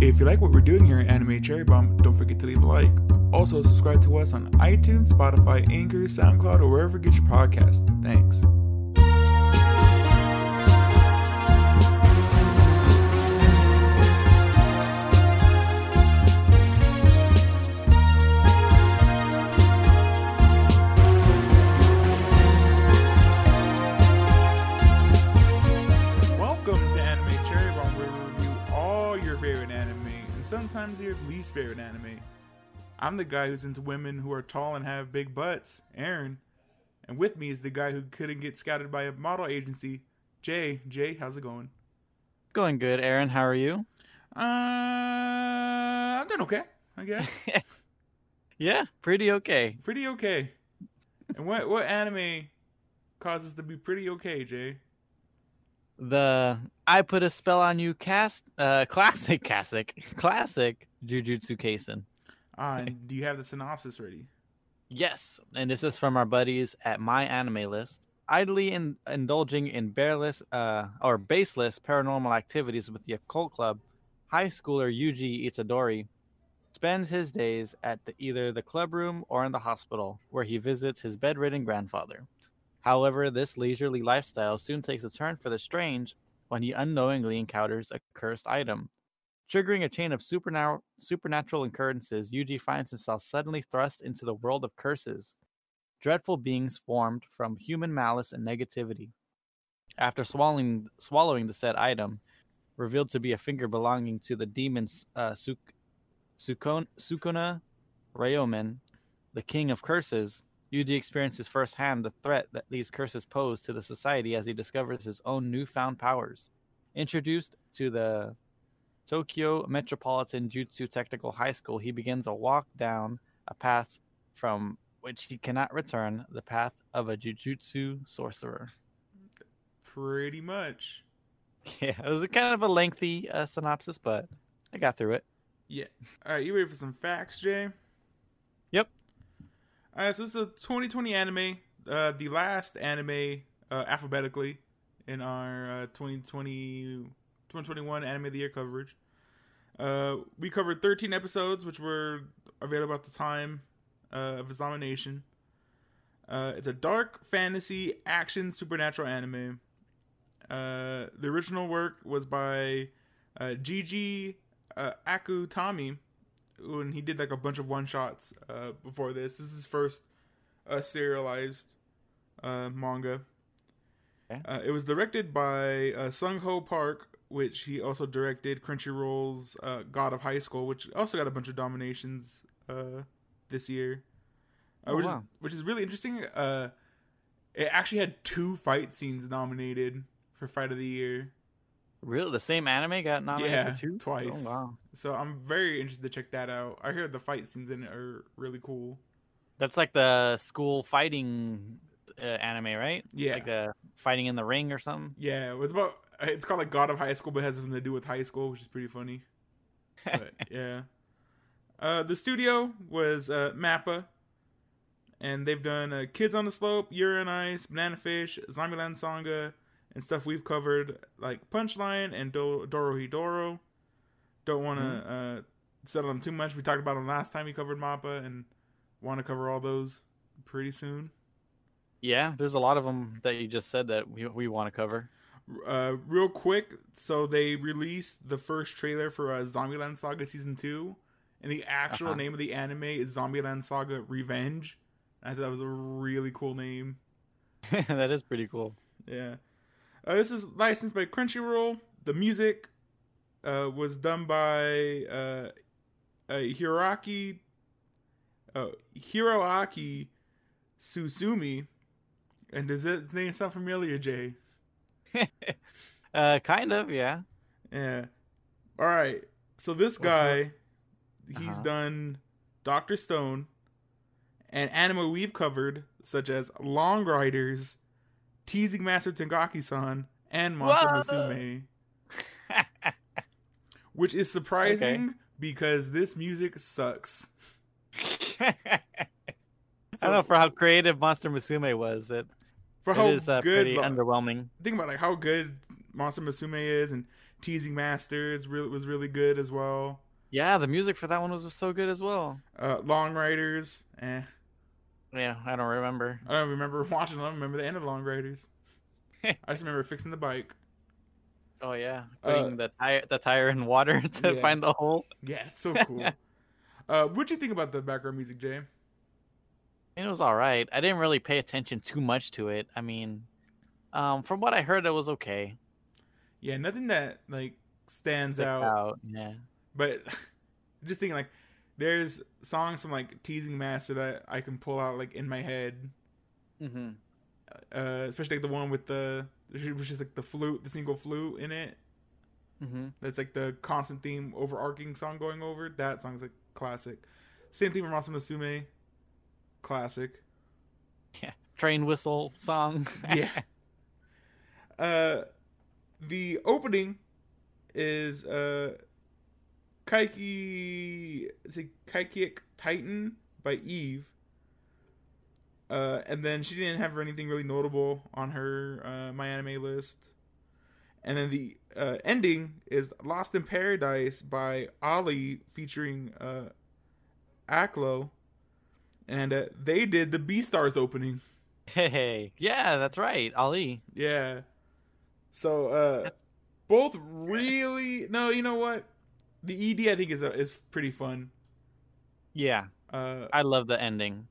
If you like what we're doing here at Anime Cherry Bomb, don't forget to leave a like. Also, subscribe to us on iTunes, Spotify, Anchor, SoundCloud, or wherever you get your podcasts. Thanks. Sometimes your least favorite anime. I'm the guy who's into women who are tall and have big butts, Aaron. And with me is the guy who couldn't get scouted by a model agency, Jay. Jay, how's it going? Going good, Aaron. How are you? Uh, I'm doing okay, I guess. Yeah, pretty okay. pretty okay. And what what anime causes to be pretty okay, Jay? The I put a spell on you cast uh classic classic classic Jujutsu Kaisen. Ah, and do you have the synopsis ready? Yes, and this is from our buddies at My Anime List. Idly in, indulging in bareless uh or baseless paranormal activities with the occult club, high schooler Yuji Itadori spends his days at the, either the club room or in the hospital, where he visits his bedridden grandfather. However, this leisurely lifestyle soon takes a turn for the strange when he unknowingly encounters a cursed item. Triggering a chain of supernatural, occurrences, Yuji finds himself suddenly thrust into the world of curses. Dreadful beings formed from human malice and negativity. After swallowing, swallowing the said item, revealed to be a finger belonging to the demon uh, Suk- Sukon- Sukuna Ryomen, the king of curses, Yuji experiences firsthand the threat that these curses pose to the society as he discovers his own newfound powers. Introduced to the Tokyo Metropolitan Jujutsu Technical High School, he begins a walk down a path from which he cannot return, the path of a jujutsu sorcerer. Pretty much. Yeah, it was a kind of a lengthy uh, synopsis, but I got through it. Yeah. All right, you ready for some facts, Jay? All right, so this is a 2020 anime, uh, the last anime uh, alphabetically in our uh, 2020 2021 anime of the year coverage. Uh, we covered 13 episodes, which were available at the time uh, of its nomination. Uh, it's a dark fantasy action supernatural anime. Uh, the original work was by uh, Gege uh, Akutami, and he did like a bunch of one shots uh, before this. This is his first uh, serialized uh, manga. Uh, it was directed by uh, Sung Ho Park, which he also directed Crunchyroll's uh, God of High School, which also got a bunch of dominations uh, this year. Uh, Oh, which, wow. is, which is really interesting. Uh, it actually had two fight scenes nominated for Fight of the Year. Really, the same anime got nominated Yeah, for two twice. Oh, wow, So I'm very interested to check that out. I hear the fight scenes in it are really cool. that's like the school fighting uh, anime, right? Yeah. like the fighting in the ring or something. Yeah, it's about it's called like God of High School, but it has nothing to do with high school, which is pretty funny. But yeah, uh, the studio was uh, Mappa, and they've done uh, Kids on the Slope, on Ice, Banana Fish, Zombieland Saga, and stuff we've covered like Punchline and Do- Dorohedoro. Don't want to uh, settle on too much. We talked about them last time we covered Mappa, and want to cover all those pretty soon. Yeah, there's a lot of them that you just said that we we want to cover. uh, real quick, so they released the first trailer for uh, Zombieland Saga season two, and the actual Uh-huh. name of the anime is Zombieland Saga Revenge. I thought that was a really cool name. that is pretty cool. Yeah, uh, this is licensed by Crunchyroll. The music uh, was done by uh, uh, Hiroaki uh, Hiroaki Tsutsumi. And does his name sound familiar, Jay? uh, kind of, yeah. Yeah. All right. So this guy, he's Uh-huh. done Doctor Stone and anime we've covered, such as Long Riders, Teasing Master Takagi-san, and Monster Whoa! Musume, which is surprising because this music sucks. I don't know for how creative Monster Musume was. It For it how is uh, good, pretty like, underwhelming. think about like how good Monster Musume is, and Teasing Master is really was really good as well. Yeah, the music for that one was so good as well. Uh, Long Riders, eh. Yeah, I don't remember. I don't remember watching them. I remember the end of Long Riders. I just remember fixing the bike. Oh yeah, Uh, putting the tire the tire in water to yeah. find the hole. Yeah, it's so cool. uh, what'd you think about the background music, Jay? It was all right. I didn't really pay attention too much to it. I mean, um, from what I heard, it was okay. Yeah, nothing that like stands out. out, Yeah. But just thinking like, there's songs from like Teasing Master that I can pull out like in my head. Mm-hmm. Uh, especially like the one with the which is like the flute, the single flute in it. Mm-hmm. That's like the constant theme, overarching song going over. That song's like classic. Same thing from Sume. Classic. Yeah. Train whistle song. Yeah. Uh, the opening is uh, Kaiki. It's a Kaikai Kitan by Eve. Uh, and then she didn't have anything really notable on her uh, my anime list. And then the uh, ending is Lost in Paradise by Ali featuring uh, Aklo. And uh, they did the Beastars opening. Hey, yeah, that's right, Ali. Yeah. So uh both really no, you know what? The ED I think is uh, is pretty fun. Yeah, Uh I love the ending.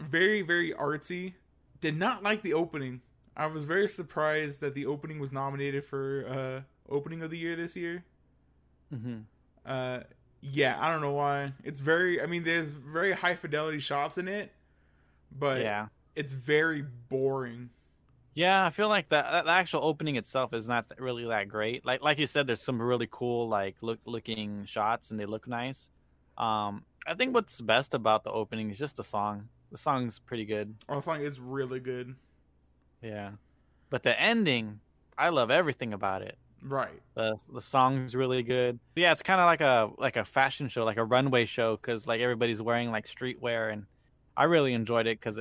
very very artsy. Did not like the opening. I was very surprised that the opening was nominated for uh opening of the year this year. Mm-hmm. Uh yeah, I don't know why. It's very I mean there's very high fidelity shots in it, but yeah, it's very boring. Yeah. I feel like the, the actual opening itself is not really that great. Like like you said, there's some really cool like look looking shots and they look nice. Um, I think what's best about the opening is just the song. The song's pretty good. Oh, the song is really good. Yeah, but the ending, I love everything about it. Right. the the song's really good. Yeah, it's kind of like a like a fashion show, like a runway show, because like everybody's wearing like streetwear, and I really enjoyed it because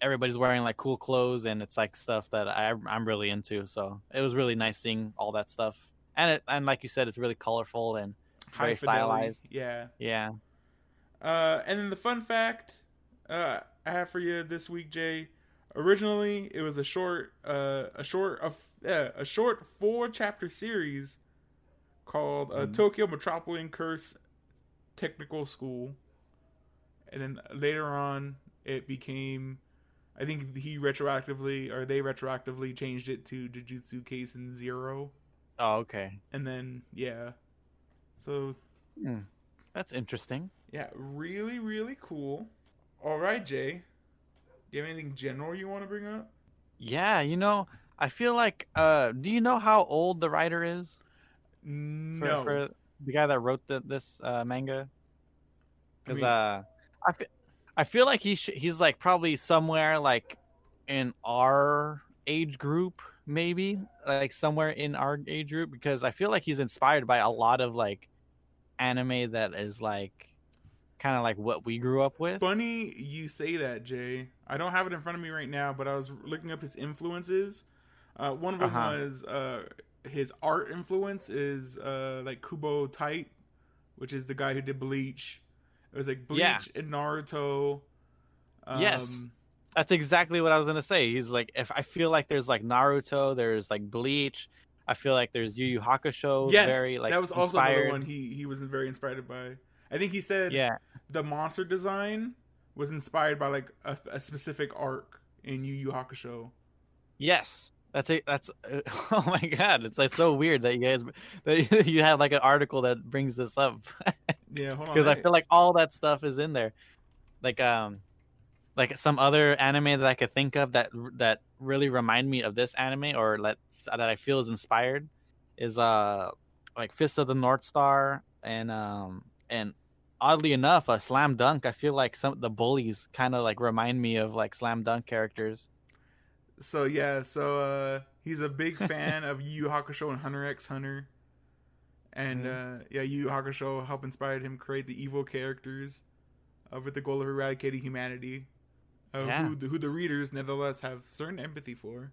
everybody's wearing like cool clothes, and it's like stuff that I I'm really into. So it was really nice seeing all that stuff, and it and like you said, it's really colorful and High Very fidelity. stylized. Yeah. yeah. Uh, and then the fun fact uh, I have for you this week, Jay. Originally, it was a short, uh, a short, of uh, a short four chapter series called uh, Mhm. Tokyo Metropolitan Curse Technical School, and then later on, it became. I think he retroactively, or they retroactively changed it to Jujutsu Kaisen Zero, Oh, okay. and then yeah, so That's interesting. Yeah, really, really cool. All right, Jay. Do you have anything general you want to bring up? Yeah, you know, I feel like. Uh, do you know how old the writer is? For, No. for the guy that wrote the, this uh, manga. I Because mean- uh, I fe- I feel like he sh- he's like probably somewhere like in our age group, maybe like somewhere in our age group. Because I feel like he's inspired by a lot of like anime that is like kind of like what we grew up with. Funny you say that, Jay. I don't have it in front of me right now, but I was looking up his influences. Uh, one of them Uh-huh. was uh, his art influence is uh, like Kubo Tite, which is the guy who did Bleach. It was like Bleach Yeah. and Naruto. Um, Yes. That's exactly what I was gonna say. He's like, if I feel like there's like Naruto, there's like Bleach. I feel like there's Yu Yu Hakusho. Yes, very like that was also another inspired. one he he was very inspired by. I think he said Yeah, the monster design was inspired by like a, a specific arc in Yu Yu Hakusho. Yes, that's it. That's oh my god, it's like so weird that you guys that you have like an article that brings this up Yeah, hold on. because I feel like all that stuff is in there. Like um, like some other anime that I could think of that that really remind me of this anime or that that I feel is inspired is uh like Fist of the North Star and um and oddly enough a Slam Dunk. I feel like some the bullies kind of like remind me of like Slam Dunk characters. So yeah, so uh he's a big fan of Yu Yu Hakusho and Hunter X Hunter. And uh yeah, Yu Yu Hakusho helped inspired him create the evil characters uh, with the goal of eradicating humanity. Uh, Yeah. who, the- who the readers nevertheless have certain empathy for.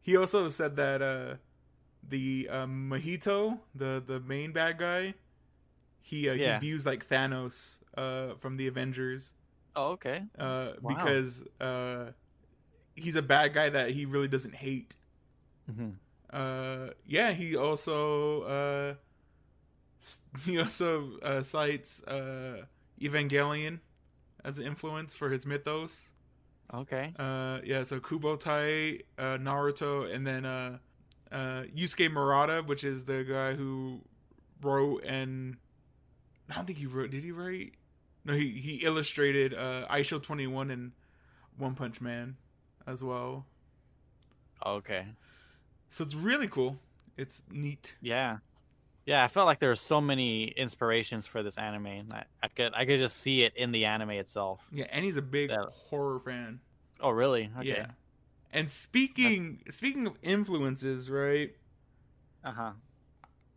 He also said that uh the um, Mahito, the the main bad guy, he uh, Yeah. he views like Thanos uh, from the Avengers Oh, okay. uh, Wow. because uh, he's a bad guy that he really doesn't hate. hmm Uh, yeah, he also uh, he also uh, cites uh, Evangelion as an influence for his mythos. Okay. Uh, yeah, so Kubo Tite, uh, Naruto, and then uh, uh, Yusuke Murata, which is the guy who wrote and I don't think he wrote. Did he write? No, he he illustrated uh, Eyeshield Twenty One and One Punch Man as well. Okay. So it's really cool. It's neat. Yeah. Yeah, I felt like there were so many inspirations for this anime. and I, I could I could just see it in the anime itself. Yeah, and he's a big Yeah. horror fan. Oh, really? Okay. Yeah. And speaking speaking of influences, right? Uh huh.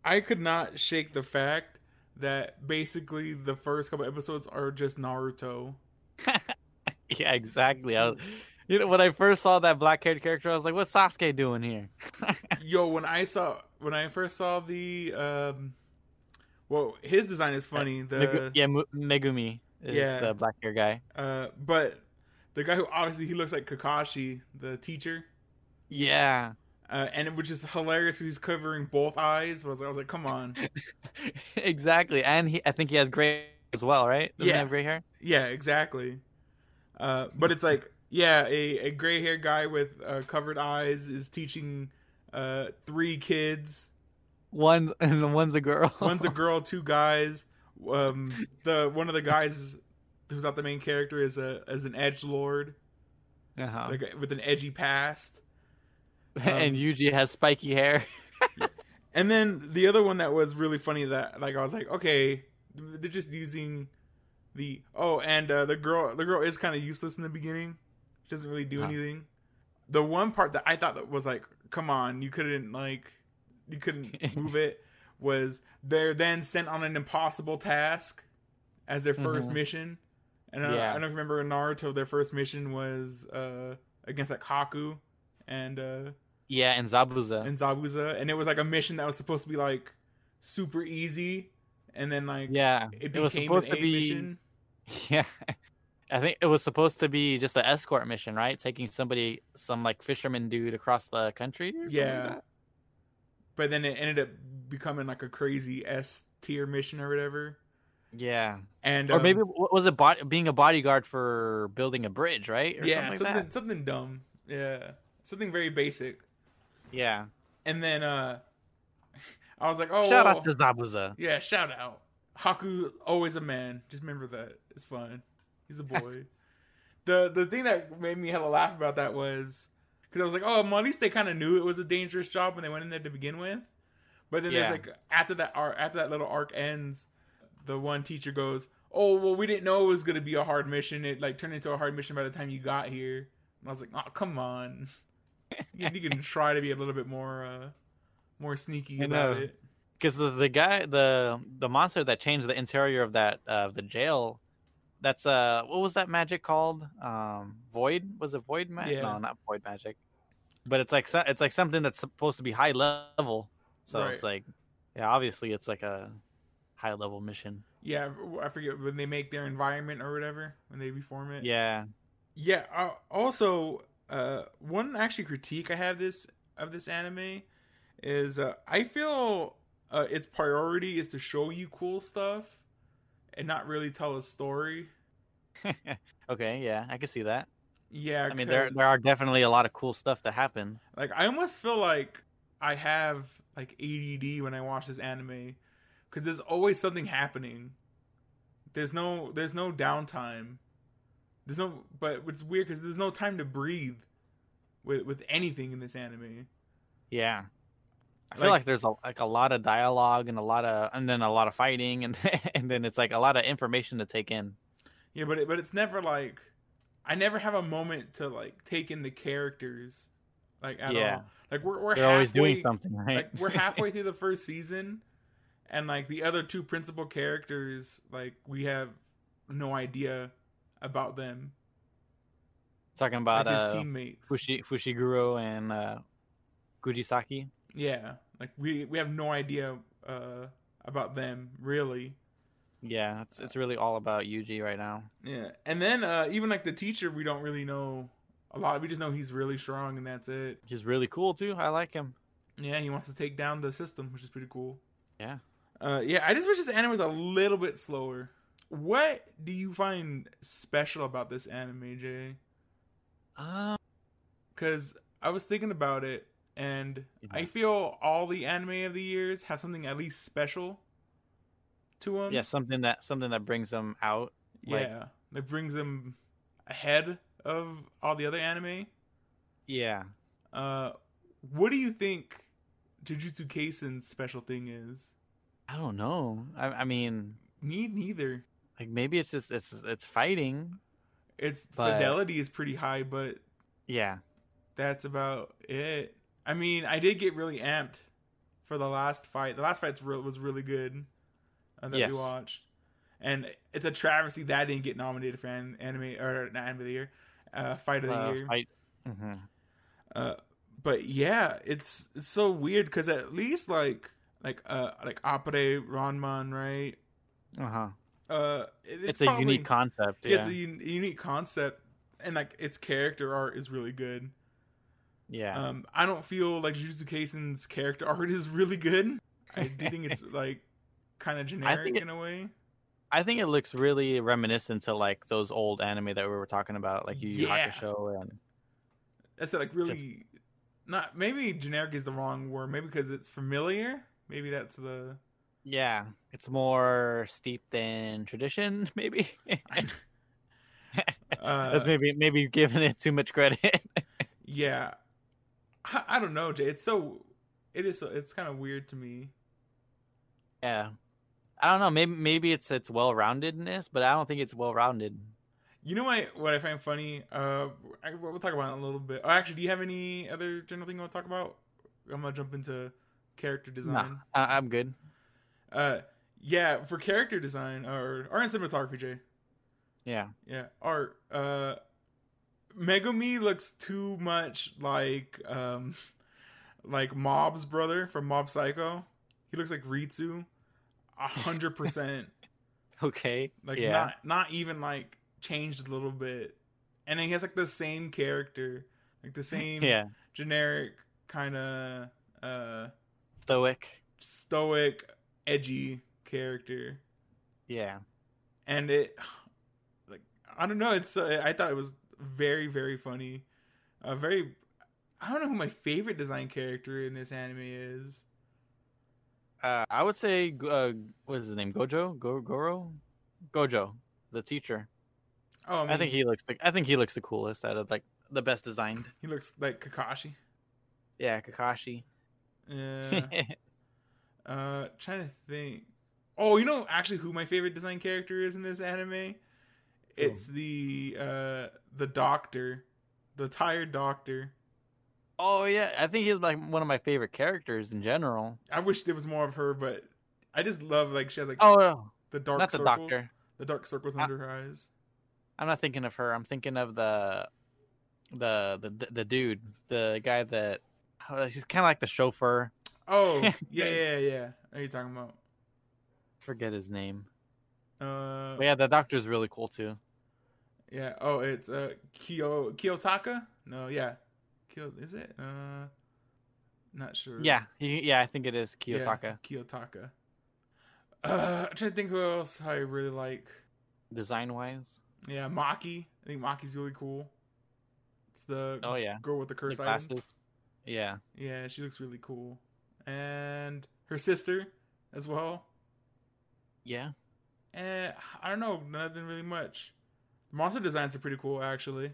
I could not shake the fact that basically the first couple episodes are just Naruto. yeah, exactly. I was, you know, when I first saw that black haired character, I was like, "What's Sasuke doing here?" Yo, when I saw when I first saw the um well, his design is funny. The yeah, Megumi is Yeah. the black hair guy. uh but the guy who obviously he looks like Kakashi, the teacher. Yeah, Uh, and which is hilarious because he's covering both eyes. I was, I was like, come on. exactly. And he, I think he has gray as well, right? Doesn't he Yeah. have gray hair? Yeah, exactly. Uh, but it's like, yeah, a, a gray haired guy with uh, covered eyes is teaching uh, three kids. One and the one's a girl. One's a girl, two guys. Um, the one of the guys who's not the main character is a as an edge lord, uh-huh. like with an edgy past. and Yuji has spiky hair. And then the other one that was really funny that like I was like, okay, they're just using the oh, and uh, the girl the girl is kind of useless in the beginning. Doesn't really do Huh. anything. The one part that I thought that was like, come on, you couldn't like you couldn't move it was they're then sent on an impossible task as their 1st Mhm. mission. And uh, Yeah. I don't remember in Naruto their first mission was uh against like Haku and uh yeah, and Zabuza. and Zabuza, and it was like a mission that was supposed to be like super easy, and then like yeah, it it was supposed to A be. mission. Yeah. I think it was supposed to be just an escort mission, right? Taking somebody, some like fisherman dude across the country. Or something like Yeah. But then it ended up becoming like a crazy S tier mission or whatever. Yeah. And Or um, maybe what was it bod- being a bodyguard for building a bridge, right? Or yeah, something something like something dumb. Yeah, something very basic. Yeah. And then uh I was like, oh, Shout well, out to Zabuza. yeah, shout out. Haku always a man. Just remember that. It's fun. He's a boy. the the thing that made me hella laugh about that was because I was like, oh, well, at least they kind of knew it was a dangerous job when they went in there to begin with. But then there's like after that arc, after that little arc ends, the one teacher goes, "Oh, well, we didn't know it was gonna be a hard mission. It like turned into a hard mission by the time you got here." And I was like, "Oh, come on, you, you can try to be a little bit more, uh more sneaky about it." Because the, the guy, the the monster that changed the interior of that uh, the jail, that's uh, what was that magic called? Um, void was it void magic? Yeah. No, not void magic. But it's like it's like something that's supposed to be high level. So Right. it's like, yeah, obviously it's like a high level mission. Yeah, I forget when they make their environment or whatever when they reform it. Yeah. Yeah. Uh, also, uh, one actually critique I have this of this anime is uh, I feel uh, its priority is to show you cool stuff and not really tell a story. okay. Yeah, I can see that. Yeah, I mean, there there are definitely a lot of cool stuff to happen. like I almost feel like I have like ADD when I watch this anime because there's always something happening. There's no there's no downtime. There's no but it's weird because there's no time to breathe with with anything in this anime. Yeah. I feel like, there's a, like a lot of dialogue and a lot of and then a lot of fighting and and then it's like a lot of information to take in. Yeah, but it, but it's never like I never have a moment to like take in the characters like at Yeah. all. Like we're we're They're always doing something, right? Like we're halfway through the first season, and like the other two principal characters, like we have no idea about them. Talking about like his uh, teammates. Fushi Fushiguro and uh, Kugisaki. Yeah, Like we we have no idea uh, about them really. Yeah, it's it's really all about Yuji right now. Yeah, and then uh, even like the teacher, we don't really know a lot. We just know he's really strong, and that's it. He's really cool too. I like him. Yeah, he wants to take down the system, which is pretty cool. Yeah. Uh, yeah, I just wish this anime was a little bit slower. What do you find special about this anime, Jay? Um, Because I was thinking about it, and I feel all the anime of the years have something at least special to them. yeah, something that something that brings them out. like- yeah, that brings them ahead of all the other anime. Yeah. Uh, what do you think Jujutsu Kaisen's special thing is? I don't know. I, I mean, Me neither. like maybe it's just it's it's fighting. Its But- fidelity is pretty high, but Yeah. that's about it. I mean, I did get really amped for the last fight. The last fight was really good uh, that Yes. we watched, and it's a travesty that didn't get nominated for an anime or not anime of the year, uh, fight of the Uh, year. fight. hmm Uh, but yeah, it's it's so weird because at least like like uh like Appare Ranman, right? Uh huh. Uh, it- It's, it's, a unique concept. Yeah, Yeah. it's a un- unique concept, and like its character art is really good. Yeah. Um, I don't feel like Jujutsu Kaisen's character art is really good. I do think it's like kind of generic it- in a way. I think it looks really reminiscent to like those old anime that we were talking about, like Yu Yu Yeah. Hakusho and That's like really not maybe generic is the wrong word. Maybe because it's familiar. Maybe that's the yeah, it's more steeped in tradition. Maybe uh, that's maybe maybe giving it too much credit. yeah. I, I don't know, Jay. It's so it is so it's kind of weird to me. yeah, I don't know. Maybe maybe it's it's well roundedness, but I don't think it's well rounded. You know what? What I find funny. Uh, I, we'll talk about it a little bit. Oh, actually, do you have any other general thing you want to talk about? I'm gonna jump into character design. Nah, I, I'm good. Uh, yeah, for character design or or in cinematography, Jay. Yeah, Yeah, art. Uh, Megumi looks too much like um, like Mob's brother from Mob Psycho. He looks like Ritsu, a hundred percent. okay. Like yeah, not not even like changed a little bit, and then he has like the same character, like the same yeah, generic kind of uh stoic. stoic, edgy character. Yeah, and it like i don't know it's uh, i thought it was very very funny uh very i don't know who my favorite design character in this anime is uh, I would say uh, what is his name? Gojo, Go Goro, Gojo, the teacher. oh i, mean, I think he looks. The, I think he looks the coolest out of like the best designed. he looks like kakashi Yeah, Kakashi. yeah uh trying to think oh you know actually who my favorite design character is in this anime it's the uh the doctor the tired doctor oh yeah, I think he's like one of my favorite characters in general. i wish there was more of her but i just love like she has like Oh, the dark not the circle doctor. the dark circles Uh, under her eyes I'm not thinking of her. I'm thinking of the the the the dude, the guy that oh, he's kind of like the chauffeur. Oh, yeah, yeah, yeah. What are you talking about? Forget his name. Uh, But yeah, the doctor's really cool too. Yeah. Oh, it's uh Kyo Kiyotaka. No, yeah. Kyo is it? Uh, not sure. Yeah, he, yeah, I think it is Yeah, Kiyotaka. Kiyotaka. Uh, I'm trying to think who else I really like. Design wise, Yeah, Maki. I think Maki's really cool. It's the oh yeah, girl with the the curse glasses. items. Yeah, Yeah, she looks really cool. And her sister as well. yeah. Eh, I don't know, nothing really much. Monster designs are pretty cool, actually.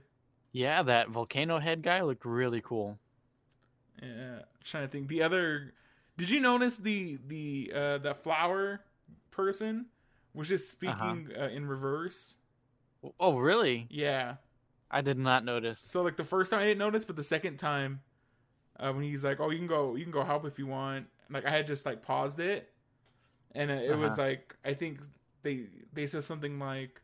Yeah, that volcano head guy looked really cool. Yeah, trying to think. The other, did you notice the the uh that flower person was just speaking uh in reverse? Oh, really? Yeah. I did not notice. So like the first time I didn't notice, but the second time, uh, when he's like, "Oh, you can go, you can go help if you want," like I had just like paused it, and it was Uh-huh. like I think they they said something like,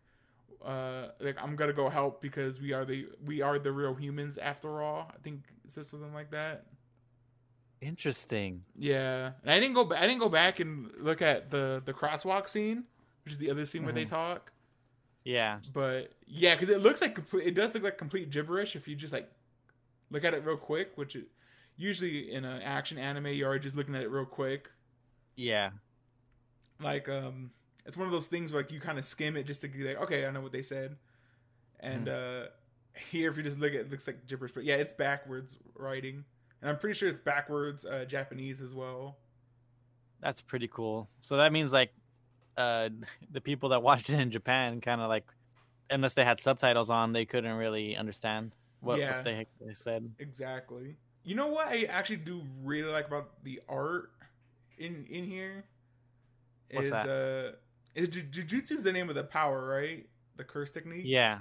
uh, like I'm gonna go help because we are the we are the real humans after all. I think it says something like that. Interesting. Yeah, and I didn't go. Ba- I didn't go back and look at the the crosswalk scene, which is the other scene where they Mhm. talk. Yeah. But yeah, because it looks like complete. It does look like complete gibberish if you just like look at it real quick. Which it, usually in an action anime, you are just looking at it real quick. Yeah. Like um, it's one of those things where like you kind of skim it just to be like, okay, I know what they said. And uh, here, if you just look at it, it looks like gibberish. But yeah, it's backwards writing, and I'm pretty sure it's backwards uh, Japanese as well. That's pretty cool. So that means like uh the people that watched it in Japan kind of like unless they had subtitles on, they couldn't really understand what, Yeah. what they they said. Exactly. You know what I actually do really like about the art in in here What's is that? uh jujutsu is the name of the power, right? The curse technique. Yeah.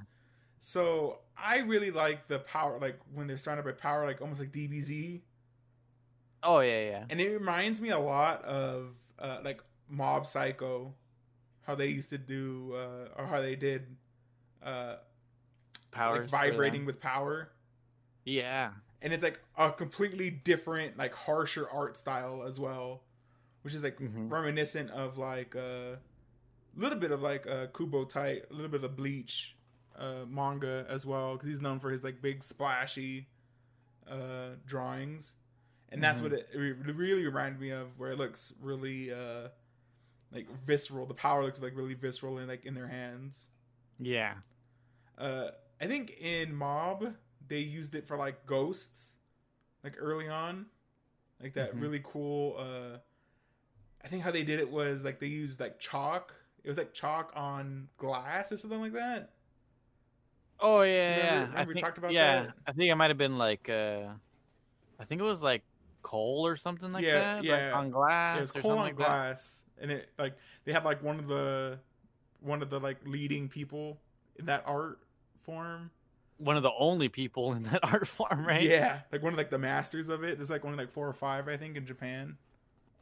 So I really like the power, like when they're surrounded by power, like almost like DBZ, Oh yeah, yeah. and it reminds me a lot of uh like Mob Psycho, how they used to do uh or how they did uh Powers like vibrating with power. Yeah. and it's like a completely different like harsher art style as well which is like Mhm. reminiscent of like a little bit of like uh Kubo Tite a little bit of bleach uh manga as well because he's known for his like big splashy uh drawings and that's Mhm. what it, it re- really reminded me of where it looks really uh like visceral the power looks like really visceral and like in their hands Yeah. uh i think in mob they used it for like ghosts like early on like that Mhm. really cool uh i think how they did it was like they used like chalk it was like chalk on glass or something like that Oh yeah, Remember- yeah. remember I we think, talked about yeah, that? I think it might have been like uh I think it was like coal or something like Yeah, that. yeah. Like on glass yeah, it was coal on like that. glass and it like they have like one of the one of the like leading people in that art form One of the only people in that art form, right? Yeah, like one of like the masters of it. There's like only like four or five, I think, in Japan,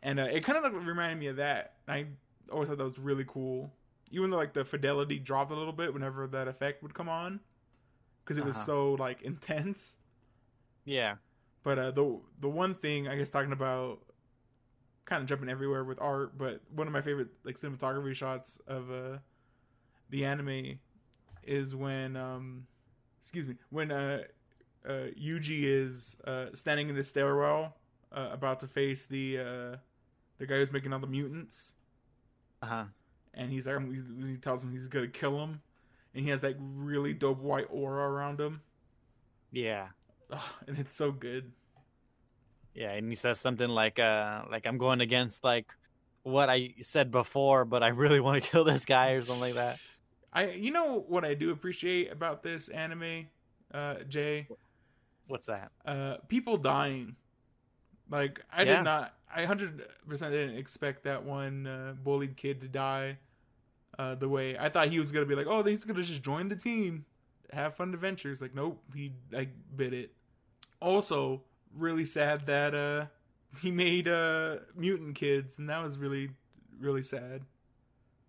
and uh, it kind of like reminded me of that. I always thought that was really cool, even though like the fidelity dropped a little bit whenever that effect would come on, because it was Uh-huh. so like intense. Yeah. But uh, the the one thing I guess talking about, kind of jumping everywhere with art, but one of my favorite like cinematography shots of uh the anime is when um excuse me when uh uh Yuji is uh standing in the stairwell uh, about to face the uh the guy who's making all the mutants Uh huh. and he's like he tells him he's gonna kill him and he has like really dope white aura around him Yeah. And it's so good Yeah, and he says something like uh like I'm going against like what I said before, but I really want to kill this guy or something like that. I you know what I do appreciate about this anime, uh, Jay, What's that? uh, people dying. Like I Yeah. did not, I hundred percent didn't expect that one uh, bullied kid to die. Uh, the way I thought he was gonna be like, oh, he's gonna just join the team, have fun adventures. Like, nope, he like bit it. Also, really sad that uh he made uh mutant kids, and that was really really sad.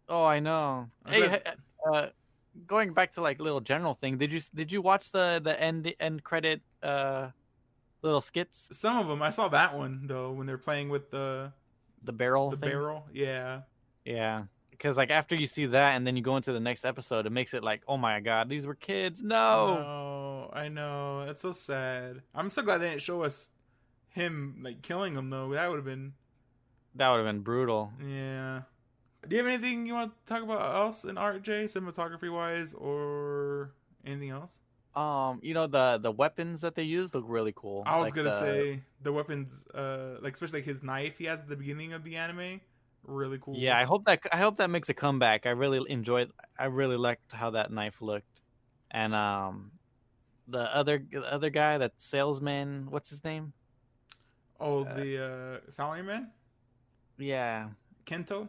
Oh, I know. I'm Hey, h- uh, going back to like little general thing. Did you did you watch the the end end credit uh little skits? Some of them, I saw that one though when they're playing with the The barrel the thing? barrel. Yeah, Yeah. Because like after you see that and then you go into the next episode, it makes it like, oh my god, these were kids. No. No, I know. That's so sad. I'm so glad they didn't show us him like killing him though. That would have been That would have been brutal. yeah. Do you have anything you want to talk about else in art, Jay, cinematography wise, or anything else? Um, you know the the weapons that they use look really cool. I was Like gonna the- say the weapons, uh, like especially like his knife he has at the beginning of the anime, really cool. Yeah, I hope that I hope that makes a comeback. I really enjoyed. I really liked how that knife looked, and um, the other the other guy, that salesman, what's his name? Oh, uh, the uh, Salaryman, Yeah, Kento.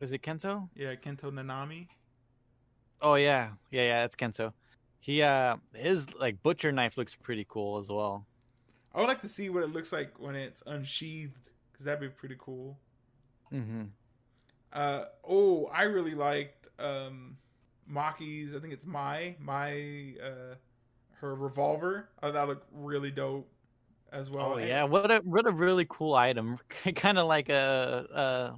is it Kento? Yeah, Kento Nanami. Oh yeah, yeah, yeah. That's Kento. He uh, his like butcher knife looks pretty cool as well. I would like to see what it looks like when it's unsheathed, because that'd be pretty cool. Mm-hmm. Uh oh, I really liked um Maki's. I think it's my my uh her revolver. Thought that looked really dope. as well. Oh And- yeah, what a what a really cool item. kind of like a uh,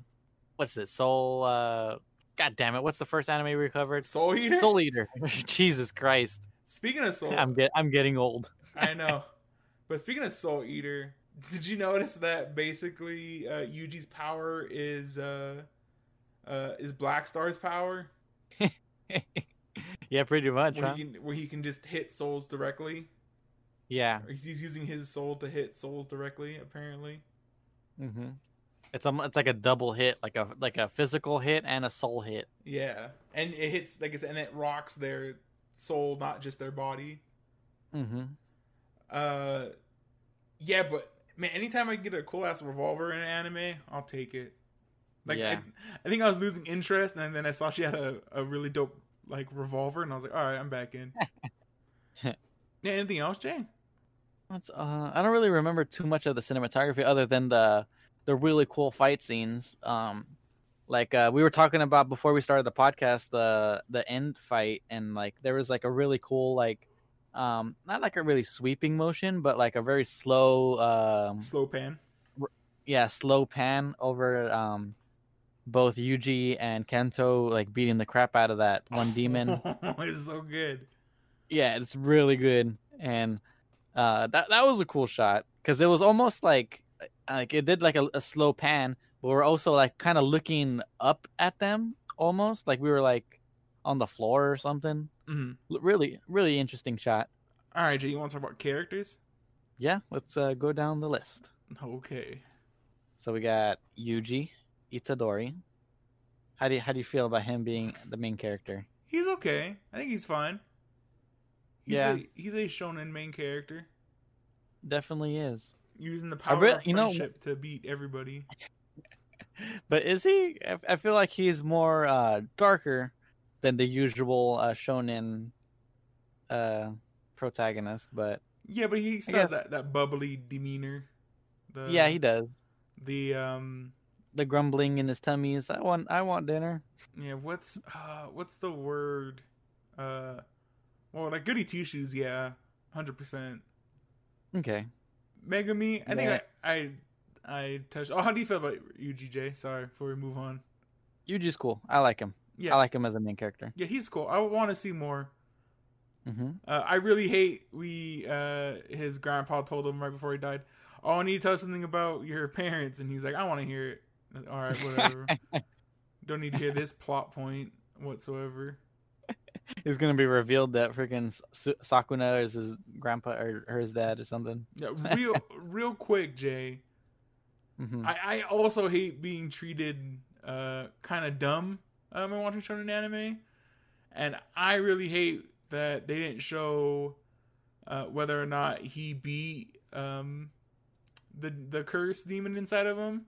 what's it? Soul. Uh, God damn it! What's the first anime we covered? Soul Eater. Soul Eater. Jesus Christ, Speaking of Soul, I'm get I'm getting old. I know. But speaking of Soul Eater, did you notice that basically uh, Yuji's power is uh, uh, is Black Star's power, yeah, pretty much, where huh? he can where he can just hit souls directly. Yeah. He's, he's using his soul to hit souls directly. Apparently, hmm It's a it's like a double hit, like a like a physical hit and a soul hit. yeah, and it hits like I said, and it rocks their soul, not just their body. Mm-hmm. Uh, yeah, but man, anytime I get a cool ass revolver in an anime, I'll take it. Like Yeah. I, I think I was losing interest, and then I saw she had a, a really dope like revolver, and I was like, all right, I'm back in. yeah, anything else, Jay? That's, uh, I don't really remember too much of the cinematography other than the the really cool fight scenes. Um, like uh, we were talking about before we started the podcast, the the end fight, and like there was like a really cool like, um, not like a really sweeping motion, but like a very slow, um, Slow pan. yeah, slow pan over um, both Yuji and Kento like beating the crap out of that one demon. it's so good. yeah, it's really good, and uh, that that was a cool shot because it was almost like like it did like a, a slow pan, but we're also like kind of looking up at them almost like we were like on the floor or something. hmm L- Really, really interesting shot. All right, Jay, you want to talk about characters? Yeah, let's uh, go down the list. Okay. So we got Yuji Itadori. How do you how do you feel about him being the main character? He's okay. I think he's fine. He's Yeah. a, he's a shonen main character Definitely is. Using the power real- of you know- friendship to beat everybody. But is he? I- I feel like he's more uh, darker than the usual uh, shonen uh, protagonist. But Yeah, but he still has that, that bubbly demeanor. The, yeah, he does. The um The grumbling in his tummy is, "I want, I want dinner." yeah, what's uh what's the word? Uh well like goody two shoes, yeah. Hundred percent. Okay. Megumi, I think I I I touched oh how do you feel about UGJ? Sorry, before we move on. Yuji's cool. I like him. Yeah. I like him as a main character. yeah, he's cool. I want to see more. hmm Uh, I really hate we uh his grandpa told him right before he died, "Oh, I need to tell something about your parents," and he's like, "I want to hear it." All right, whatever. Don't need to hear this plot point whatsoever. It's gonna be revealed that freaking Sukuna is his grandpa or, or his dad or something. Yeah, real real quick, Jay. hmm I, I also hate being treated uh kind of dumb um when watching shonen anime, and I really hate that they didn't show uh whether or not he beat um the the curse demon inside of him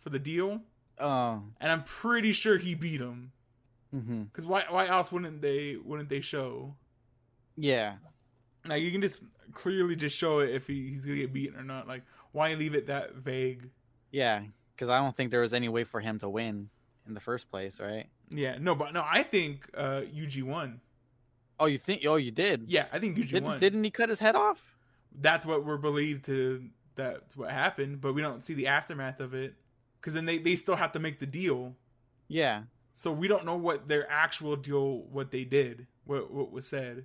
for the deal, Oh. and I'm pretty sure he beat him. Hmm Cause why why else wouldn't they wouldn't they show? Yeah. Like you can just clearly just show it if he, he's gonna get beaten or not. Like why leave it that vague? Yeah. Because I don't think there was any way for him to win in the first place, right? Yeah, no, but no, I think uh Yuji won. Oh, you think? Oh, you did. Yeah, I think Yuji Didn't, won. didn't he cut his head off? That's what we're believed to. That's what happened, but we don't see the aftermath of it. Because then they they still have to make the deal, Yeah. So we don't know what their actual deal, what they did, what what was said.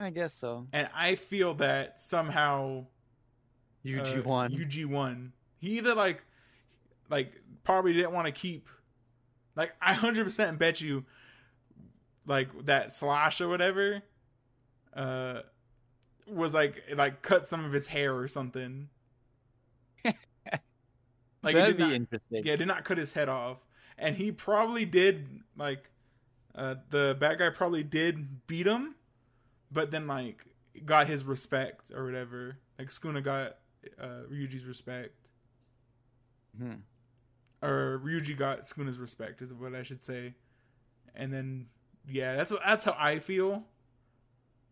I guess so. And I feel that somehow Yuji uh, won. Yuji won. He either like, like probably didn't want to keep, like I hundred percent bet you, like that slash or whatever, uh, was like like cut some of his hair or something. like it That'd did be not, interesting. yeah, did not cut his head off, and he probably did like, uh, the bad guy probably did beat him, but then like got his respect or whatever. Like Sukuna got uh, Ryuji's respect, Mhm. or Ryuji got Sukuna's respect is what I should say, and then yeah, that's what that's how I feel.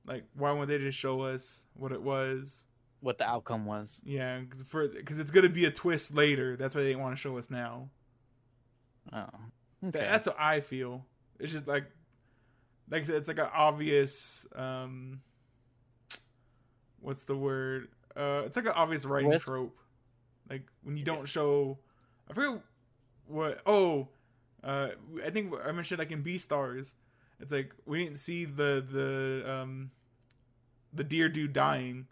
Like, why wouldn't they just show us what it was? What the outcome was. Yeah, cause for because it's gonna be a twist later. That's why they want to show us now. Oh. Okay. That's what I feel. It's just like, like I said, it's like an obvious. um What's the word? Uh, it's like an obvious writing Twist? trope, like when you don't show. I forget what. Oh, uh, I think I mentioned like in Beastars. It's like we didn't see the the um the deer dude dying,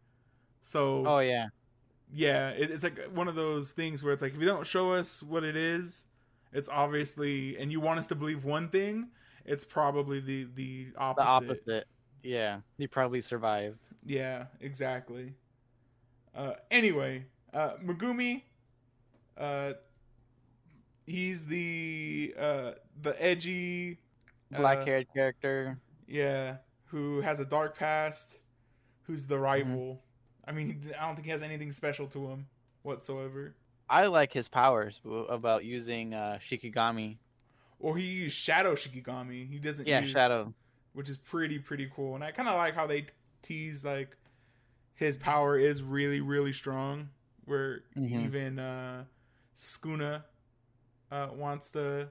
so Oh yeah. yeah, it, it's like one of those things where it's like if you don't show us what it is, it's obviously, and you want us to believe one thing, it's probably the the opposite. The opposite. Yeah. He probably survived. Yeah, exactly. Uh, anyway, uh, Megumi, uh, he's the uh, the edgy, Black uh, haired character. yeah, who has a dark past, who's the rival. I mean, I don't think he has anything special to him whatsoever. I like his powers about using uh, Shikigami. Or he used Shadow Shikigami. He doesn't. Yeah, use, Shadow. which is pretty pretty cool. And I kind of like how they tease like his power is really really strong. Where Mhm. even uh, Sukuna uh, wants to.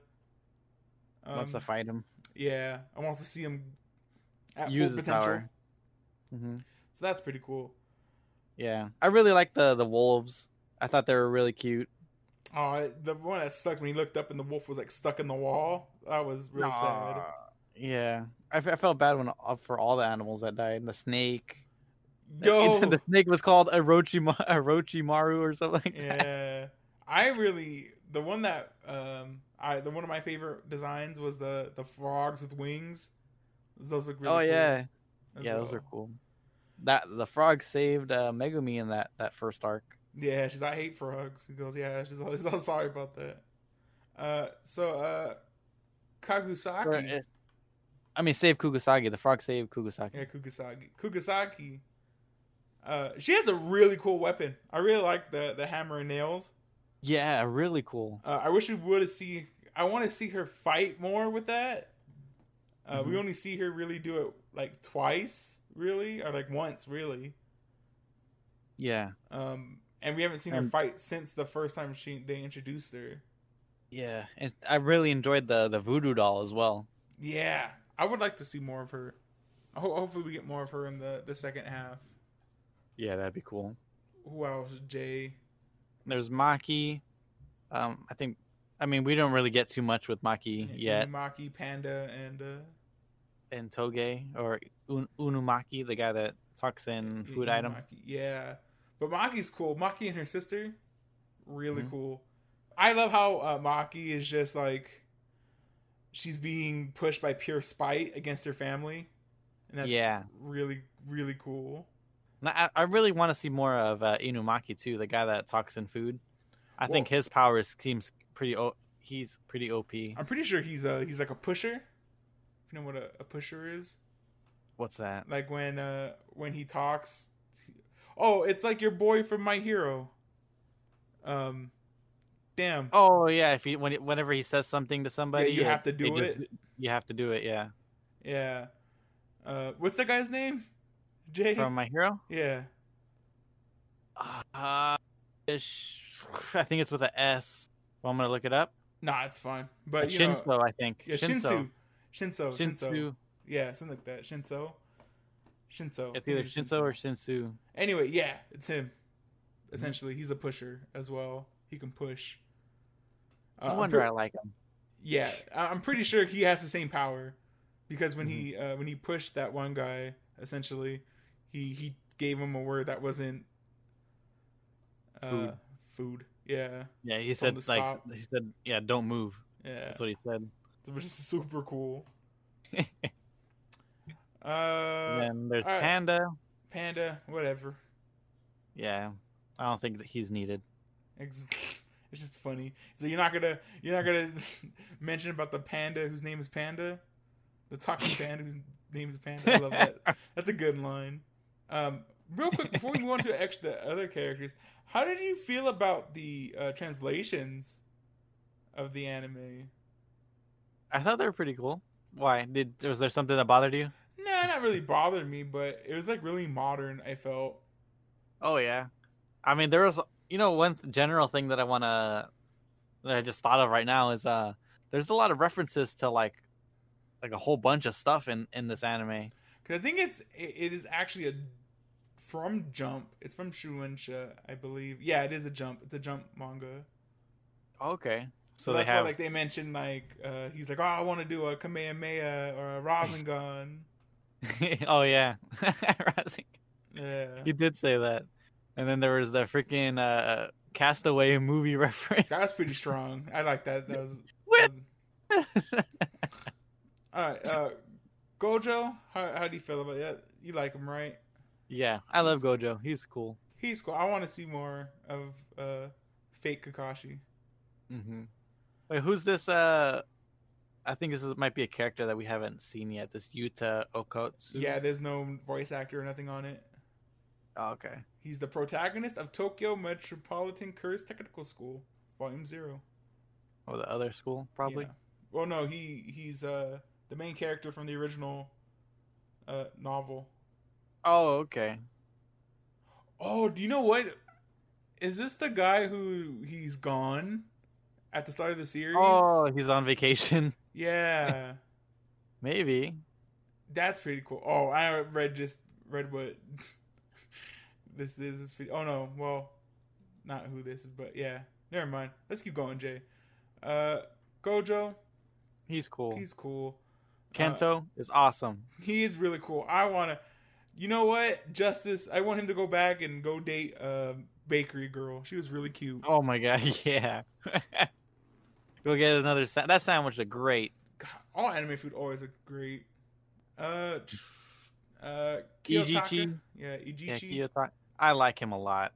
Um, Wants to fight him. Yeah, I wants to see him at Use full his potential. power. hmm So that's pretty cool. Yeah. I really like the the wolves. I thought they were really cute. Oh, the one that stuck when he looked up and the wolf was like stuck in the wall. That was real sad. Yeah. I, f- I felt bad when uh, for all the animals that died. The snake. Yo, the snake was called Orochimaru, Orochimaru or something like that. yeah i really the one that um i the one of my favorite designs was the the frogs with wings those look really oh cool yeah, yeah, those are cool. That the frog saved uh, Megumi in that that first arc. Yeah she's like, i hate frogs he goes yeah she's always I'm sorry about that uh so uh kagusaki I mean, save Kugasagi. The frog saved Kugasaki. yeah kugasagi kugasaki uh she has a really cool weapon i really like the the hammer and nails Yeah, really cool. Uh, I wish we would have seen. I want to see her fight more with that. Uh, We Mhm. only see her really do it like twice, really, or like once, really. Yeah, Um, and we haven't seen her fight since the first time she they introduced her. yeah. And I really enjoyed the the voodoo doll as well. Yeah, I would like to see more of her. Ho- hopefully, we get more of her in the the second half. Yeah, that'd be cool. Who else? Jay. There's Maki. Um, I think. I mean, we don't really get too much with Maki yet. Maki, Panda, and uh, And Toge or Un- Inumaki, the guy that talks in food yeah, items. Yeah, but Maki's cool. Maki and her sister, really Mhm. cool. I love how uh, Maki is just like she's being pushed by pure spite against her family, and that's Yeah, really really cool. I, I really want to see more of uh, Inumaki too, the guy that talks in food. I think his powers seems pretty. O- he's pretty OP. I'm pretty sure he's a he's like a pusher. If you know what a, a pusher is, What's that? like when uh when he talks. Oh, it's like your boy from My Hero. Um, damn. Oh yeah, if he when whenever he says something to somebody, you have to do just- it? You have to do it. Yeah, Yeah. Uh, what's that guy's name? Jay. from my hero. yeah. Uh, ish, I think it's with a S. Well, I'm gonna look it up. Nah, it's fine. But you know, Shinso, I think. yeah, Shinsu. Shinso. Shinso. Shinsu. Yeah, something like that. Shinso. Shinso. It's either Shinso or Shinsu. Anyway, yeah, it's him. Essentially, he's a pusher as well. He can push. Uh, No I'm wonder pre- I like him. yeah, I- I'm pretty sure he has the same power because when he Mm-hmm. uh, when he pushed that one guy, essentially, he he gave him a word that wasn't uh, Food. Food. Yeah, Yeah, he said like stop. he said, yeah, don't move. yeah. That's what he said. which is super cool. Uh, then there's alright. Panda. Panda, whatever. Yeah, I don't think that he's needed. It's just funny. So you're not gonna you're not gonna mention about the panda whose name is Panda, the talking panda whose name is Panda. I love that. That's a good line. Um, real quick before we move on to the extra the other characters, how did you feel about the uh, translations of the anime? I thought they were pretty cool. Why? Did was there something that bothered you? Nah, not really bothered me, but it was like really modern. I felt. Oh yeah, I mean there was you know one general thing that I want to that I just thought of right now is uh there's a lot of references to like like a whole bunch of stuff in in this anime. Cause I think it's it, it is actually a from Jump. It's from Shueisha, I believe. Yeah, it is a Jump. It's a Jump manga. Okay. So, So that's have why, like, they mentioned like uh, he's like, oh, I want to do a Kamehameha or a Rasengan. oh yeah. Rising. yeah. You did say that. And then there was the freaking uh Castaway movie reference. That's pretty strong. I like that. That was. Whip! All right, uh, Gojo. How, how do you feel about it? You like him, right? yeah, I love Gojo. He's cool. He's cool. I want to see more of uh, fake Kakashi. Mm-hmm. Wait, who's this? Uh, I think this is, might be a character that we haven't seen yet. This Yuta Okotsu. Yeah, there's no voice actor or nothing on it. Oh, okay. He's the protagonist of Tokyo Metropolitan Curse Technical School, Volume Zero. Or the other school, probably. Yeah. Well, no, he he's uh the main character from the original uh novel. Oh, okay. Oh, do you know what? Is this the guy who he's gone at the start of the series? Oh, he's on vacation. yeah, Maybe. that's pretty cool. Oh, I read just read what this is. This. Oh no, well, not who this is, but yeah. Never mind. Let's keep going, Jay. Uh, Gojo, He's cool. he's cool. Uh, Kento is awesome. he is really cool. I wanna, you know what, Justice. I want him to go back and go date a bakery girl. She was really cute. Oh my god, yeah. Go get another sa- that sandwich is great. God, all anime food always look great. Uh, uh, Kiyotaka. Ijichi. Yeah, Yeah, Ijichi. Kiyota- I like him a lot.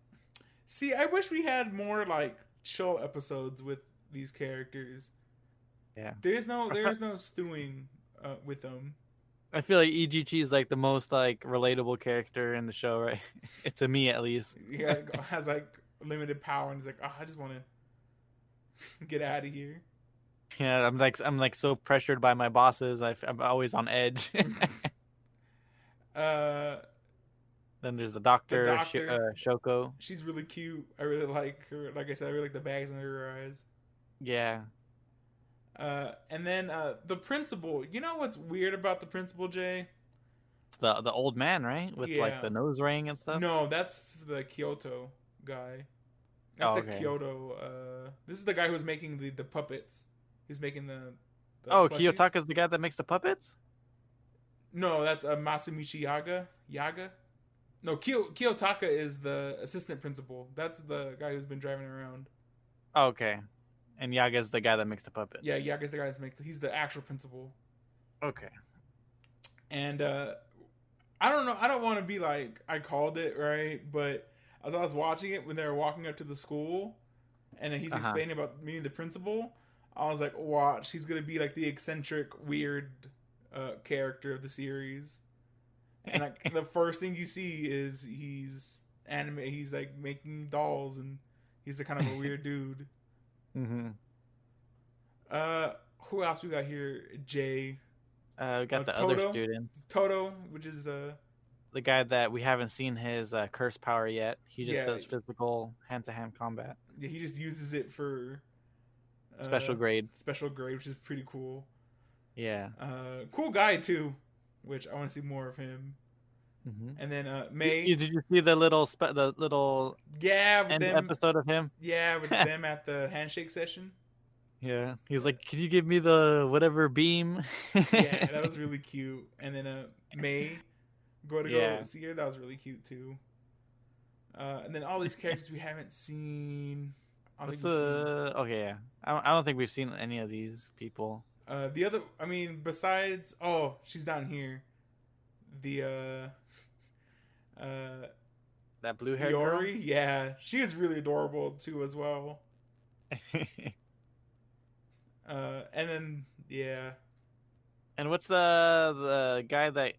See, I wish we had more like chill episodes with these characters. Yeah. There's no, there's no stewing uh, with them. I feel like Ijichi is like the most like relatable character in the show, right? to me at least. yeah, has has, like limited power, and he's like, oh, I just want to get out of here. Yeah, I'm like I'm like so pressured by my bosses. I, am always on edge. Uh, then there's the doctor, Sh- doctor. uh, Shoko. she's really cute. I really like her. Like I said, I really like the bags under her eyes. Yeah. Uh, and then uh, the principal. You know what's weird about the principal, Jay? It's the the old man, right? With Yeah. like the nose ring and stuff. No, that's the Kyoto guy. That's Oh, the. Kyoto. Uh, this is the guy who's making the, the puppets. He's making the. the oh, plushies. Kiyotaka's the guy that makes the puppets? No, that's uh, Masamichi Yaga. Yaga. No, Kyo, Kiyotaka is the assistant principal. That's the guy who's been driving around. Oh, okay. And Yaga's the guy that makes the puppets. Yeah, Yaga's the guy who's make. He's the actual principal. Okay. And uh I don't know. I don't want to be like I called it right, but as I was watching it when they were walking up to the school, and he's Uh-huh. explaining about meeting the principal, I was like, watch, he's gonna be like the eccentric, weird uh, character of the series. And like the first thing you see is he's anime. He's like making dolls, and he's a kind of a weird dude. Mm-hmm. Uh, who else we got here? Jay Uh, we got Uh, the Todo? other student, Todo, which is uh the guy that we haven't seen his uh, curse power yet. He just Yeah. does physical hand-to-hand combat, yeah, he just uses it for uh, special grade. special grade, which is pretty cool. Yeah. Uh, cool guy too, which I want to see more of him. hmm And then uh, May, You, did you see the little spe- the little yeah, with them, episode of him? yeah, with them at the handshake session. Yeah. He was like, "Can you give me the whatever beam?" Yeah, that was really cute. And then uh, May, go to Yeah. go see her. That was really cute too. Uh, and then all these characters we haven't seen. I What's we've seen- the okay? Yeah, I don't, I don't think we've seen any of these people. Uh, the other, I mean, besides, oh, she's down here. The uh, uh, That blue hair girl. Yeah, she is really adorable too as well. Uh, and then yeah, and what's the the guy that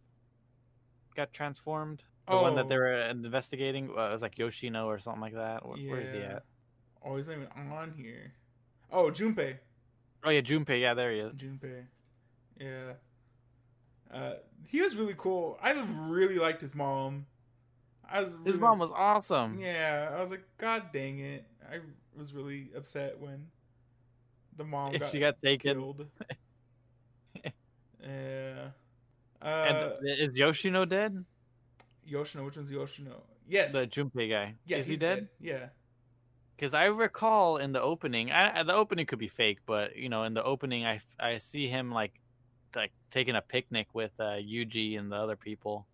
got transformed? The one that Oh. they were investigating uh, it was like Yoshino or something like that. Where, where is he at? oh, he's not even on here. Oh, Junpei, Oh yeah, Junpei. Yeah, there he is. Junpei, yeah. Uh, he was really cool. I really liked his mom. I was His mom was awesome. Yeah, I was like, God dang it! I was really upset when the mom got, she got taken. killed. yeah. Uh, And is Yoshino dead? Yoshino. Which one's Yoshino? Yes. The Junpei guy. yeah, Is he he's dead? Yeah. Because I recall in the opening, I, I- the opening could be fake, but you know, in the opening, I, I see him like like taking a picnic with uh, Yuji and the other people.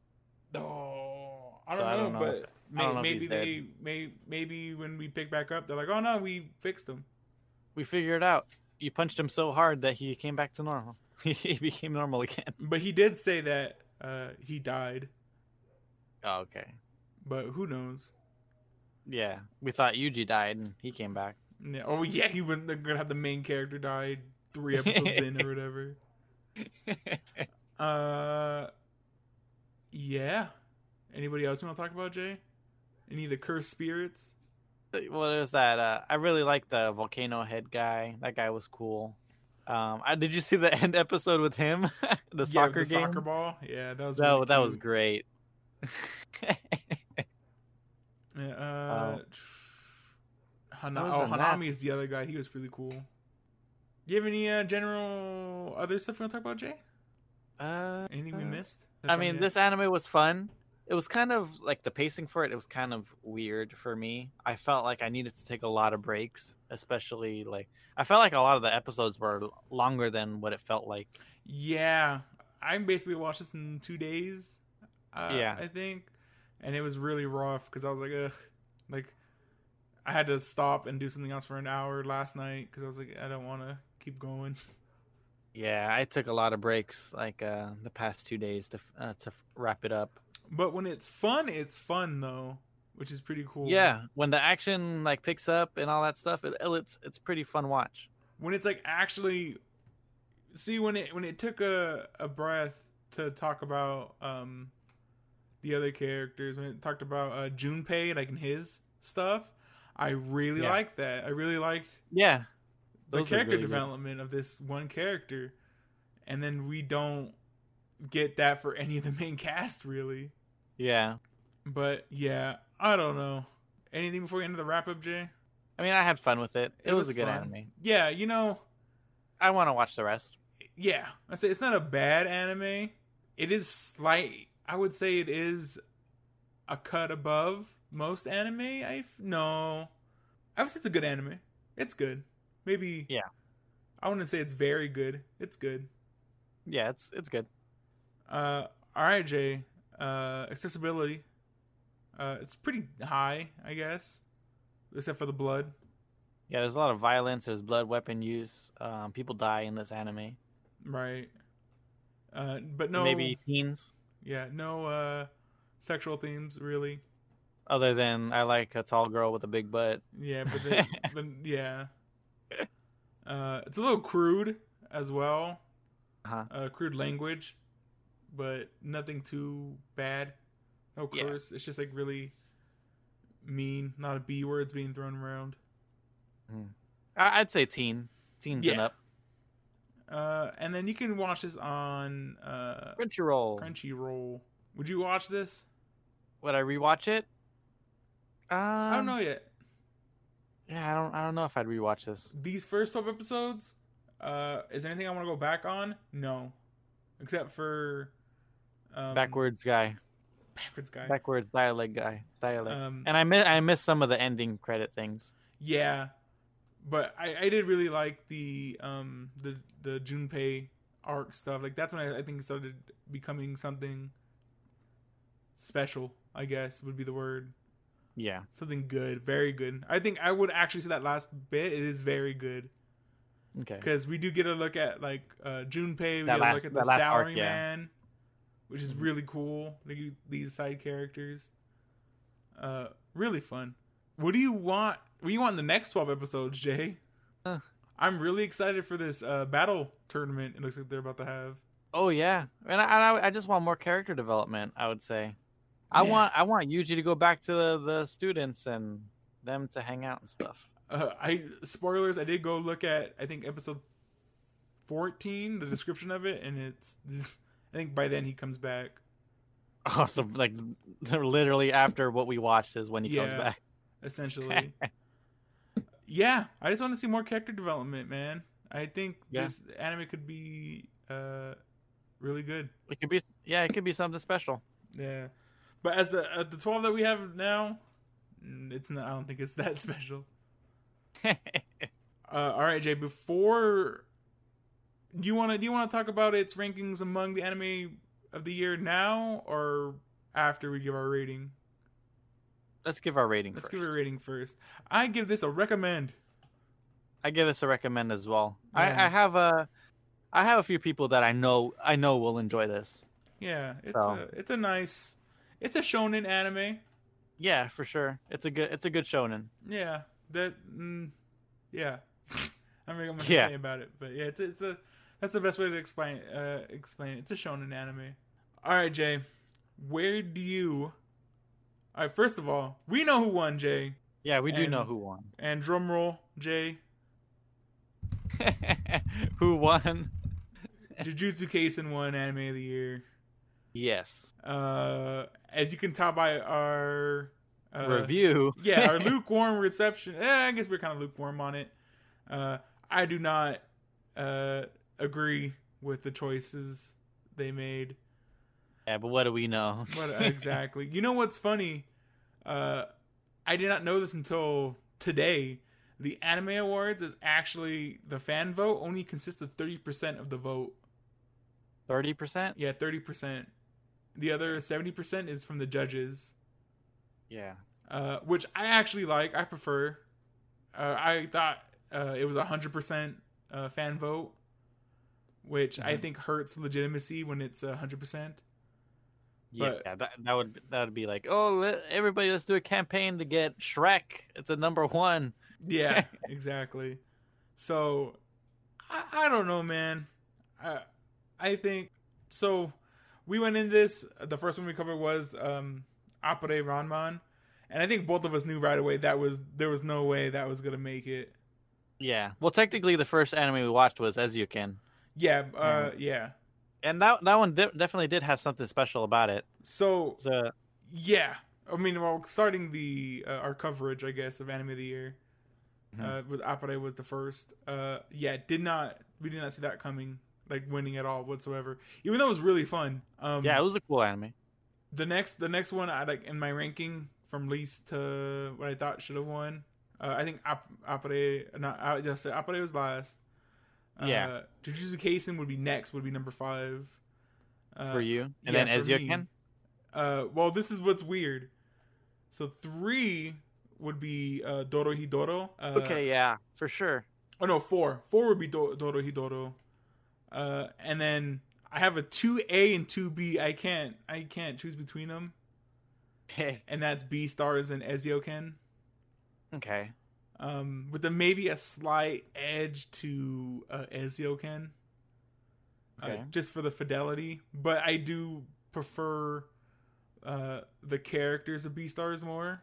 Oh, I don't I know, don't know but may, maybe they may maybe when we pick back up, they're like, oh no, we fixed him. We figured it out. You punched him so hard that he came back to normal. he became normal again. But he did say that uh, he died, Oh, okay. but who knows? Yeah, we thought Yuji died and he came back. Yeah. Oh yeah, he was they're gonna have the main character die three episodes in or whatever. Uh, yeah. Anybody else want to talk about, Jay? Any of the cursed spirits? what is that? Uh, I really like the volcano head guy. That guy was cool. Um, I, did you see the end episode with him? the Yeah, soccer the game. soccer ball. Yeah, that was that, really that was great. Yeah, uh, Hana- oh, Hanami is the other guy. He was really cool. You have any uh, general other stuff you want to talk about, Jay? uh, Anything we uh, missed? I mean, this anime was fun. It was kind of like the pacing for it. It was kind of weird for me. I felt like I needed to take a lot of breaks, especially like I felt like a lot of the episodes were longer than what it felt like. Yeah, I basically watched this in two days. Uh, Yeah. I think, and it was really rough because I was like, ugh, like I had to stop and do something else for an hour last night because I was like, I don't want to keep going. Yeah, I took a lot of breaks like uh, the past two days to uh, to wrap it up. But when it's fun, it's fun though, which is pretty cool. Yeah, when the action like picks up and all that stuff, it, it's it's pretty fun watch. when it's like actually see when it when it took a a breath to talk about um the other characters when it talked about uh Junpei like in his stuff I really Yeah. liked that I really liked Yeah, the Those character really good. development of this one character and then we don't get that for any of the main cast really yeah. but yeah I don't know anything before we end the wrap up Jay I mean, I had fun with it. It, It was, was a good fun. anime. yeah you know I want to watch the rest. yeah, I say it's not a bad anime. It is slight. I would say it is a cut above most anime. I no, I would say it's a good anime. It's good. Maybe Yeah. I wouldn't say it's very good. It's good. Yeah, it's it's good. Uh, all right, Jay. Uh, accessibility. Uh, it's pretty high, I guess, except for the blood. Yeah, there's a lot of violence. There's blood weapon use. Um, people die in this anime. Right. Uh, but no, Maybe teens. yeah, no uh, sexual themes really. Other than I like a tall girl with a big butt. Yeah, but, then, but yeah, uh, it's a little crude as well. Uh-huh. Uh, crude language, but nothing too bad. No Yeah. curse. It's just like really mean. Not a b words being thrown around. I- I'd say teen, teens and up. Uh, and then you can watch this on uh, Crunchyroll. Crunchyroll. Would you watch this? Would I rewatch it? Um, I don't know yet. Yeah, I don't. I don't know if I'd rewatch this. These first twelve episodes. Uh, is there anything I want to go back on? No, except for um, Backwards guy, Backwards guy. backwards dialect guy, dialect. Um, and I miss. I miss some of the ending credit things. Yeah, but I, I did really like the um the the Junpei arc stuff. Like that's when I, I think it started becoming something special. I guess would be the word. Yeah. Something good, very good. I think I would actually say that last bit is very good Okay. because we do get a look at like uh Junpei. We That get a last- look at the last arc, Salary yeah. Which is Mhm. really cool. These side characters, uh, really fun. What do you want? What do you want in the next twelve episodes, Jay? Huh. I'm really excited for this uh, battle tournament. It looks like they're about to have. Oh yeah, and I, I, I just want more character development. I would say. I Yeah. want I want Yuji to go back to the, the students and them to hang out and stuff. Uh, I spoilers. I did go look at I think episode fourteen, the description of it, and it's. I think by then he comes back. Awesome. like literally after what we watched is when he Yeah. comes back. essentially. yeah, I just want to see more character development, man. I think Yeah. this anime could be uh really good. It could be yeah, it could be something special. Yeah. But as the uh, the twelve that we have now, mm, it's not. I don't think it's that special. Uh, all right, Jay. Before do you want to do you want to talk about its rankings among the anime of the year now or after we give our rating? Let's give our rating. Let's first. give a rating first. I give this a recommend. I give this a recommend as well. I, Yeah. I have a, I have a few people that I know I know will enjoy this. Yeah, it's So- a it's a nice, it's a shonen anime. Yeah, for sure. It's a good it's a good shonen. Yeah, that mm, yeah. I mean, I'm gonna Yeah. say about it, but yeah, it's it's a that's the best way to explain uh explain it. It's a shonen anime. All right, Jay, where do you? All right, first of all, we know who won, Jay, Yeah, we do know who won. and drum roll, Jay. who won? Jujutsu Kaisen won anime of the year. Yes. Uh, as you can tell by our uh, Review. yeah, our lukewarm reception. Eh, I guess we're kind of lukewarm on it. Uh, I do not uh, agree with the choices they made. yeah, but what do we know? What exactly? you know what's funny? Uh, I did not know this until today. The Anime Awards is actually the fan vote only consists of thirty percent of the vote. Thirty percent. Yeah, thirty percent. The other seventy percent is from the judges. Yeah. uh, which I actually like. I prefer. Uh, I thought uh, it was a hundred percent uh, fan vote, which I Mhm. think hurts legitimacy when it's a hundred percent. Yeah, But- that that would that would be like, oh, let, everybody, let's do a campaign to get Shrek. It's a number one. Yeah, exactly. So I, I don't know, man. I I think so. We went in this. The first one we covered was um, Appare Ranman, and I think both of us knew right away that was there was no way that was gonna make it. Yeah. Well, technically, the first anime we watched was Eizouken, Yeah, uh, yeah. and that that one de- definitely did have something special about it. So So Yeah, I mean, well, starting the uh, our coverage, I guess, of anime of the year, Mhm. uh, with Appare was the first. Uh, yeah, did not we did not see that coming, like winning at all whatsoever. Even though it was really fun. Um, yeah, it was a cool anime. the next the next one I like in my ranking from least to what I thought should have won. Uh, I think Ap- Appare, not I just Appare was last. Uh, Yeah. Jujutsu Kaisen would be next. Would be number five. Uh, for you, and yeah, then Ezio As You me. Can. Uh, well, this is what's weird. So three would be uh, Dorohedoro. Uh, Okay, yeah, for sure. Oh no, four. Four would be Do- Dorohedoro. Uh, and then I have a two A and two B. I can't. I can't choose between them. Okay, And that's Beastars and Ezio Eizouken. okay. Um, with the maybe a slight edge to uh, Eizouken. Uh, Okay. just for the fidelity, but I do prefer uh, the characters of Beastars more.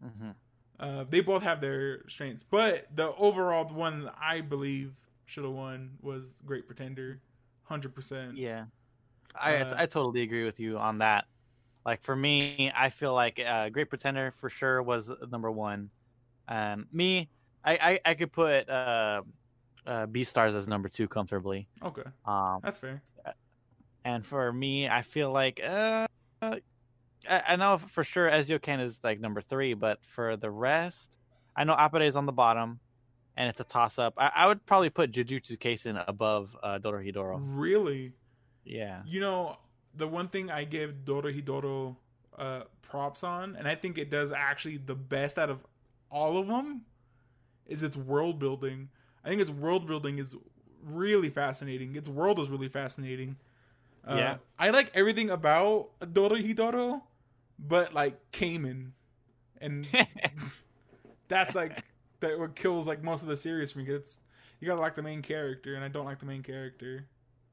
hmm Uh, they both have their strengths, but the overall one that I believe should have won was Great Pretender, hundred percent. Yeah, I Uh, I totally agree with you on that. Like for me, I feel like uh, Great Pretender for sure was number one. Um, me, I I, I could put uh, uh, Beastars as number two comfortably. Okay, Um, that's fair. and for me, I feel like uh, uh, I, I know for sure Eizouken is like number three, but for the rest, I know Appare is on the bottom, and it's a toss up. I, I would probably put Jujutsu Kaisen above uh, Dorohedoro. Really, Yeah, you know, the one thing I give Dorohedoro uh, props on, and I think it does actually the best out of all of them, is its world building. I think its world building is really fascinating. Its world is really fascinating. Uh, Yeah. I like everything about Dorohedoro, but like Caiman, and that's like that what kills like most of the series for me. It's you gotta like the main character, and I don't like the main character.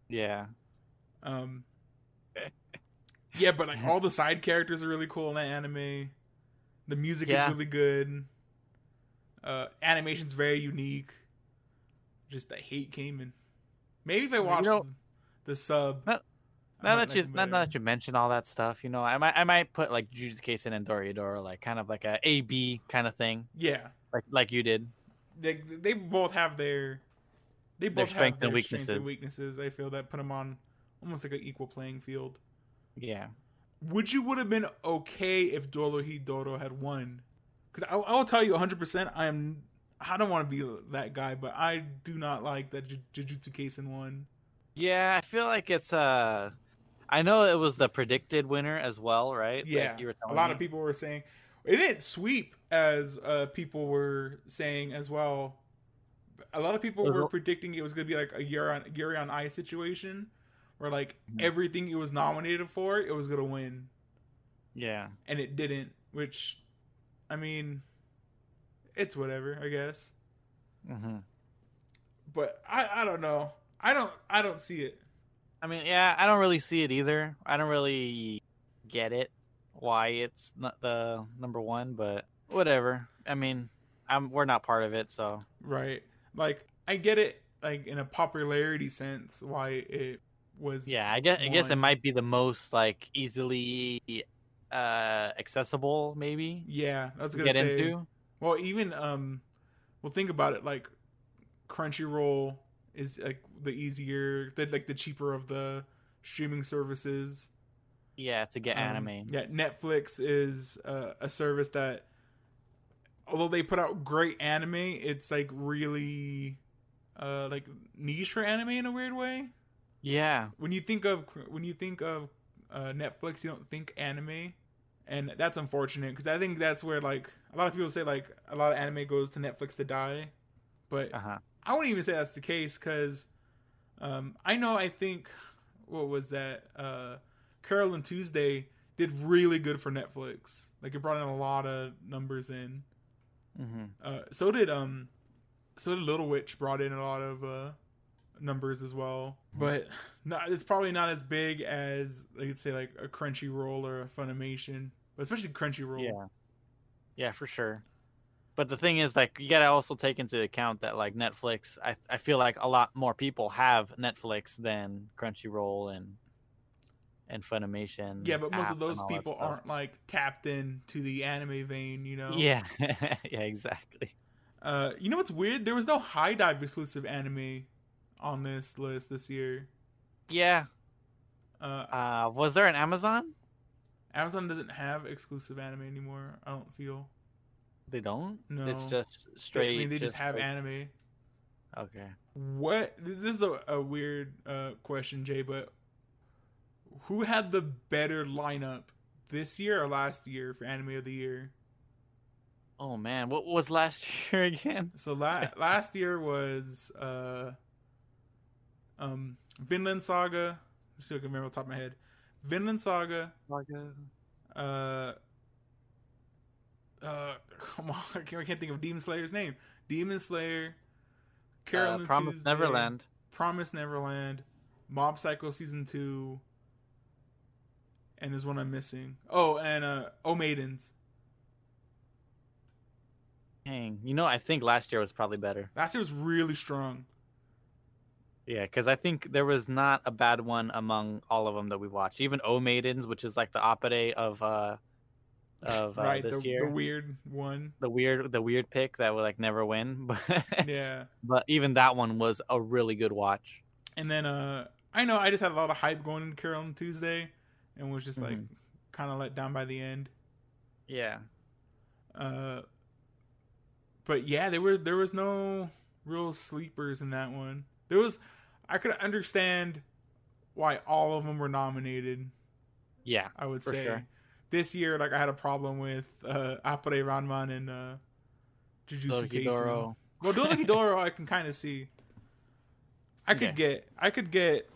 yeah. Um, yeah, but like all the side characters are really cool in that anime. The music Yeah. is really good. Uh, animation's very unique. Just I hate Caiman. Maybe if I You watched know- the sub. Now that you now, now that you mention all that stuff, you know, I might I might put like Jujutsu Kaisen and Dorohedoro like kind of like a A B kind of thing, yeah, like like you did. they they both have their they both strengths have and their strengths and weaknesses. weaknesses. I feel that put them on almost like an equal playing field. Yeah. would you would have been okay if Dorohedoro had won? Because I, I will tell you 100. percent I am. I don't want to be that guy, but I do not like that Ju- Jujutsu Kaisen one. Yeah, I feel like it's uh I know it was the predicted winner as well, right? Like Yeah, you were a lot me. of people were saying it didn't sweep as uh, people were saying as well. A lot of people were predicting it was going to be like a Yuri on Yuri on Ice situation, where like Mhm. everything it was nominated for, it was going to win, Yeah. and it didn't. Which, I mean, it's whatever, I guess. hmm But I, I don't know. I don't, I don't see it. I mean, yeah, I don't really see it either. I don't really get it why it's not the number one, but whatever. I mean, I'm we're not part of it, so Right. Like I get it like in a popularity sense why it was yeah, I guess I guess it might be the most like easily uh accessible, maybe Yeah, I was to gonna get say. into. Well, even um, well, think about it. Like Crunchyroll is like the easier, the like the cheaper of the streaming services. Yeah, to get Um, anime. Yeah, Netflix is uh, a service that, although they put out great anime, it's like really, uh, like niche for anime in a weird way. Yeah. when you think of when you think of uh, Netflix, you don't think anime, and that's unfortunate because I think that's where like a lot of people say like a lot of anime goes to Netflix to die, but Uh huh. I wouldn't even say that's the case because um, I know I think what was that uh, Carol and Tuesday did really good for Netflix. Like it brought in a lot of numbers in. hmm Uh, so did um, so did Little Witch brought in a lot of uh numbers as well, but not, it's probably not as big as like could say like a Crunchyroll or a Funimation, but especially Crunchyroll. Yeah. Yeah, for sure. But the thing is, like, you gotta also take into account that, like, Netflix. I I feel like a lot more people have Netflix than Crunchyroll and and Funimation. Yeah, but most of those and all that people aren't like tapped in to the anime vein, you know. Yeah, yeah, exactly. Uh, you know what's weird? There was no HIDIVE exclusive anime on this list this year. Yeah. Uh, Uh, was there an Amazon? Amazon doesn't have exclusive anime anymore. I don't feel. They don't. No. It's just straight. I mean, they just have straight- anime. Okay. What? This is a, a weird uh, question, Jay. But who had the better lineup this year or last year for anime of the year? Oh man, what was last year again? So la- last year was uh, um, Vinland Saga. Let's see if I can remember off the top of my head. Vinland Saga. Uh, uh, come on, I can't, I can't think of Demon Slayer's name. Demon Slayer. Carol Uh, Promise Tuesday, Neverland. Promise Neverland, Mob Psycho season two, and there's one I'm missing. Oh, and uh, Oh Maidens. Dang, you know, I think last year was probably better. Last year was really strong. Yeah, because I think there was not a bad one among all of them that we watched. Even O Maidens, which is like the opposite of uh of uh, right, this the, year, the weird one. the weird the weird pick that would like never win. But Yeah, but even that one was a really good watch. and then uh, I know I just had a lot of hype going into Carol on Tuesday, and was just like Mhm. kind of let down by the end. Yeah, Uh, but yeah, there were there was no real sleepers in that one. There was I could understand why all of them were nominated. yeah, I would say sure. this year, like I had a problem with uh, Appare Ranman and uh, Jujutsu Kaisen. Doro. Well, Doro I can kind of see. I could Okay. get, I could get,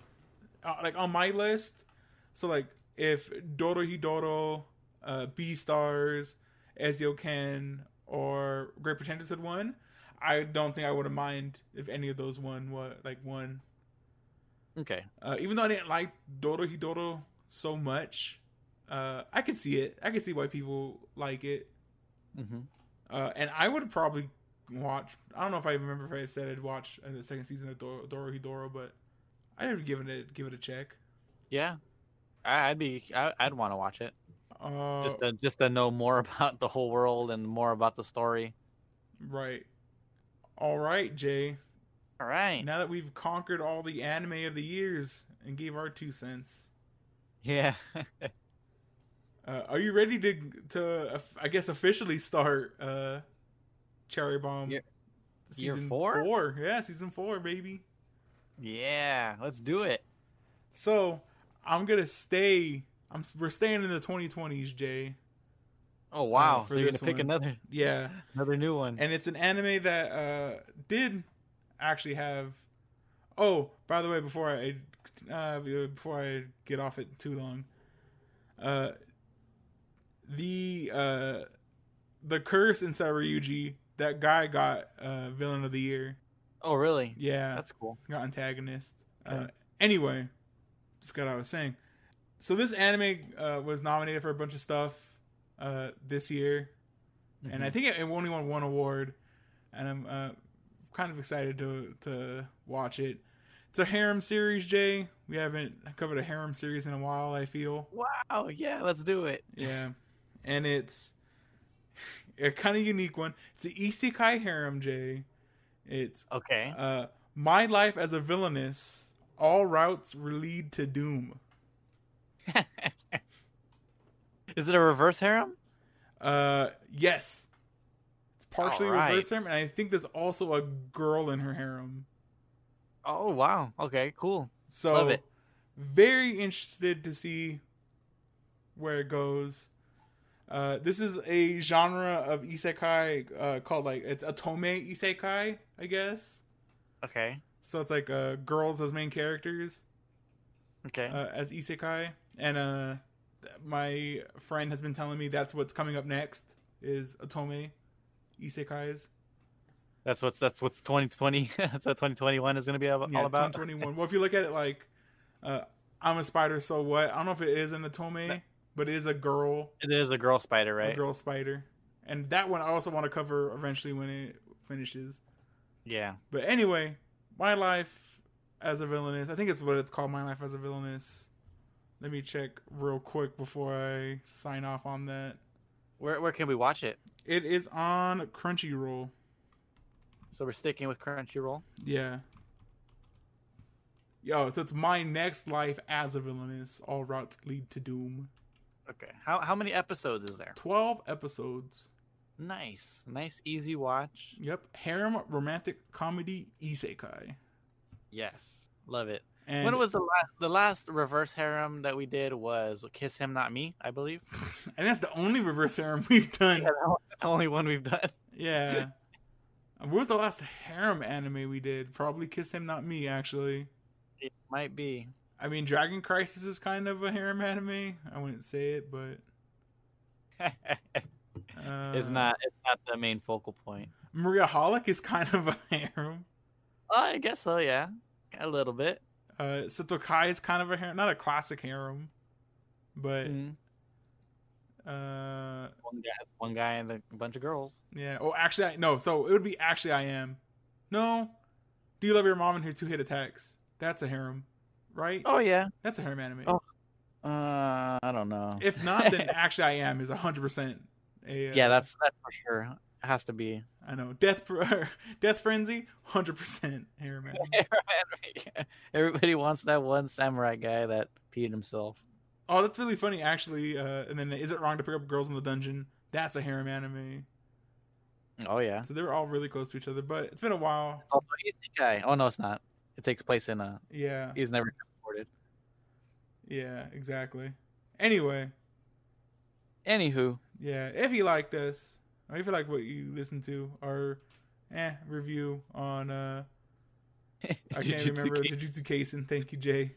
uh, like on my list. So like, if Dorohedoro, uh, Beastars, Ezio Ken, or Great Pretenders had won, I don't think I would have mind if any of those won. What like won? Okay, Uh, even though I didn't like Dorohedoro so much, uh, I could see it. I could see why people like it. hmm Uh, and I would probably watch. I don't know if I remember if I said I'd watch uh, the second season of Doro, Dorohedoro, but I'd have given it give it a check. yeah, I, I'd be I'd want to watch it Uh, just to just to know more about the whole world and more about the story. right. All right, Jay. All right. Now that we've conquered all the anime of the years and gave our two cents, Yeah. Uh, are you ready to to uh, I guess officially start uh, Cherry Bomb? Year- year four? Four, yeah, season four, baby. Yeah, let's do it. So I'm gonna stay. I'm we're staying in the 2020s, Jay. Oh wow! for so you're gonna pick one. another Yeah, another new one. and it's an anime that uh, did actually have. Oh, by the way, before I uh, before I get off it too long, uh, the uh, the curse in Saryuji, that guy got uh, villain of the year. oh really? Yeah, That's cool. got antagonist. Uh, anyway, forgot what I was saying. So this anime uh, was nominated for a bunch of stuff uh, this year, and I Mhm. think it, it only won one award. And I'm uh, kind of excited to to watch it. It's a harem series, Jay. We haven't covered a harem series in a while. I feel, wow. Yeah, let's do it. yeah, and it's a kind of unique one. It's an isekai harem, Jay. It's Okay. uh, my life as a villainess. All routes lead to doom. Is it a reverse harem? Uh, yes. It's partially Alright. reverse harem, and I think there's also a girl in her harem. Oh wow. Okay. Cool. So, Love it. very interested to see where it goes. Uh, this is a genre of isekai uh, called like it's otome isekai, I guess. Okay. So it's like uh, girls as main characters. Okay. uh, as isekai, and uh, my friend has been telling me that's what's coming up next is Otome isekais. that's what's that's what's 2020. that's what 2021 is gonna be all, Yeah, all about. 2021. well, if you look at it like, uh, I'm a spider, so what? I don't know if it is an Otome, but it is a girl, It is a girl spider, a right? girl spider, and that one I also want to cover eventually when it finishes. Yeah. But anyway, my life as a villainess. I think it's what it's called. My life as a villainess. Let me check real quick before I sign off on that. Where where can we watch it? It is on Crunchyroll. So we're sticking with Crunchyroll. Yeah. Yo, so it's my next life as a villainess. All routes lead to doom. Okay. How how many episodes is there? 12 episodes. Nice. Nice easy watch. Yep. Harem romantic comedy isekai. Yes. Love it. And when was the last the last reverse harem that we did was Kiss Him Not Me, I believe. and that's the only reverse harem we've done. Yeah, the only one we've done. Yeah. what was the last harem anime we did? Probably Kiss Him Not Me, actually. It might be. I mean, Dragon Crisis is kind of a harem anime. I wouldn't say it, but uh, it's not it's not the main focal point. Maria Holic is kind of a harem. Oh, I guess so, yeah. A little bit. Uh, Satokai is kind of a harem, not a classic harem, but Mhm. uh, One guy one guy and a bunch of girls. yeah. Oh, actually, I, no. So it would be actually I am. No, do you love your mom and her two hit attacks? That's a harem, right? Oh yeah. That's a harem anime. Oh. Uh I don't know. If not, then actually I am is hundred percent. A, uh, yeah, that's that's for sure. Has to be. I know. Death Death Frenzy, hundred percent harem anime. Everybody wants that one samurai guy that peed himself. Oh, that's really funny, actually. Uh, and then, is it wrong to pick up girls in the dungeon? That's a harem anime. Oh yeah. So they were all really close to each other, but it's been a while. Also guy. Oh no, it's not. It takes place in a. Yeah, He's never reported. yeah, exactly. Anyway, Anywho, yeah, if you liked us, or if you like what you listened to, our eh review on uh, I can't remember. Jujutsu Kaisen. Thank you, Jay.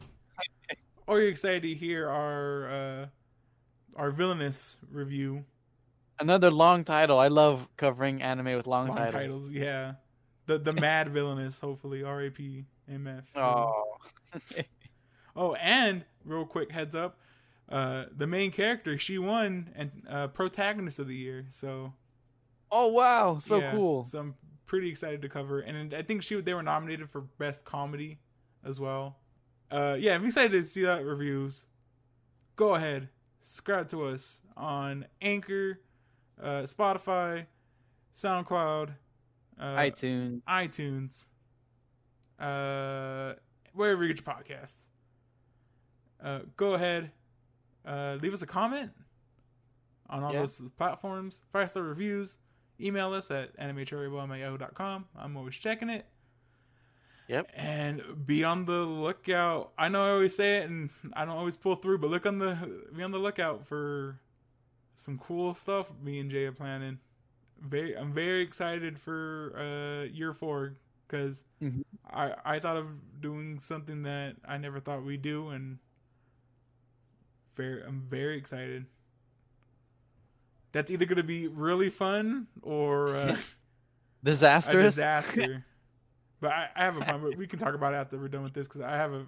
or you're excited to hear our uh, our villainous review. Another long title. I love covering anime with long, Long titles. titles, yeah. The the mad villainous, hopefully R A P M F. Oh. Oh, and real quick heads up, uh, the main character she won and uh, protagonist of the year. So Oh wow, so yeah, cool. So I'm pretty excited to cover, and I think she they were nominated for best comedy as well. Uh, yeah, I'm excited to see that reviews. Go ahead, subscribe to us on Anchor, uh, Spotify, SoundCloud, uh, iTunes. iTunes, uh, wherever you get your podcasts. Uh, go ahead, uh, leave us a comment on all Yeah. those platforms. Five star reviews. Email us at animecherrybomb I'm always checking it. Yep. And be on the lookout. I know I always say it and I don't always pull through, but look on the be on the lookout for some cool stuff me and Jay are planning. Very I'm very excited for uh year four because Mhm. I I thought of doing something that I never thought we'd do and very I'm very excited. That's either gonna be really fun or uh, a Disastrous. disaster. but I, I have a. But we can talk about it after we're done with this because I have a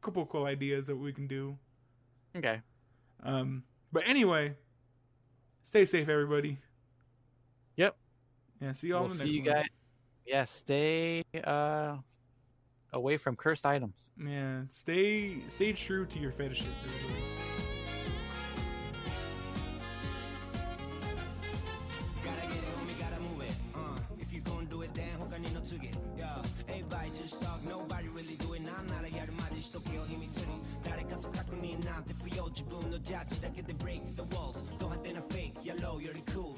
couple cool ideas that we can do. Okay. Um, but anyway, stay safe, everybody. Yep. Yeah, see y'all We'll in the see next you one. guys. Yeah, stay uh away from cursed items. Yeah, stay stay true to your fetishes, everybody. 너 자칫하게 they break the walls. Don't 한 a fake. Yellow you're cool.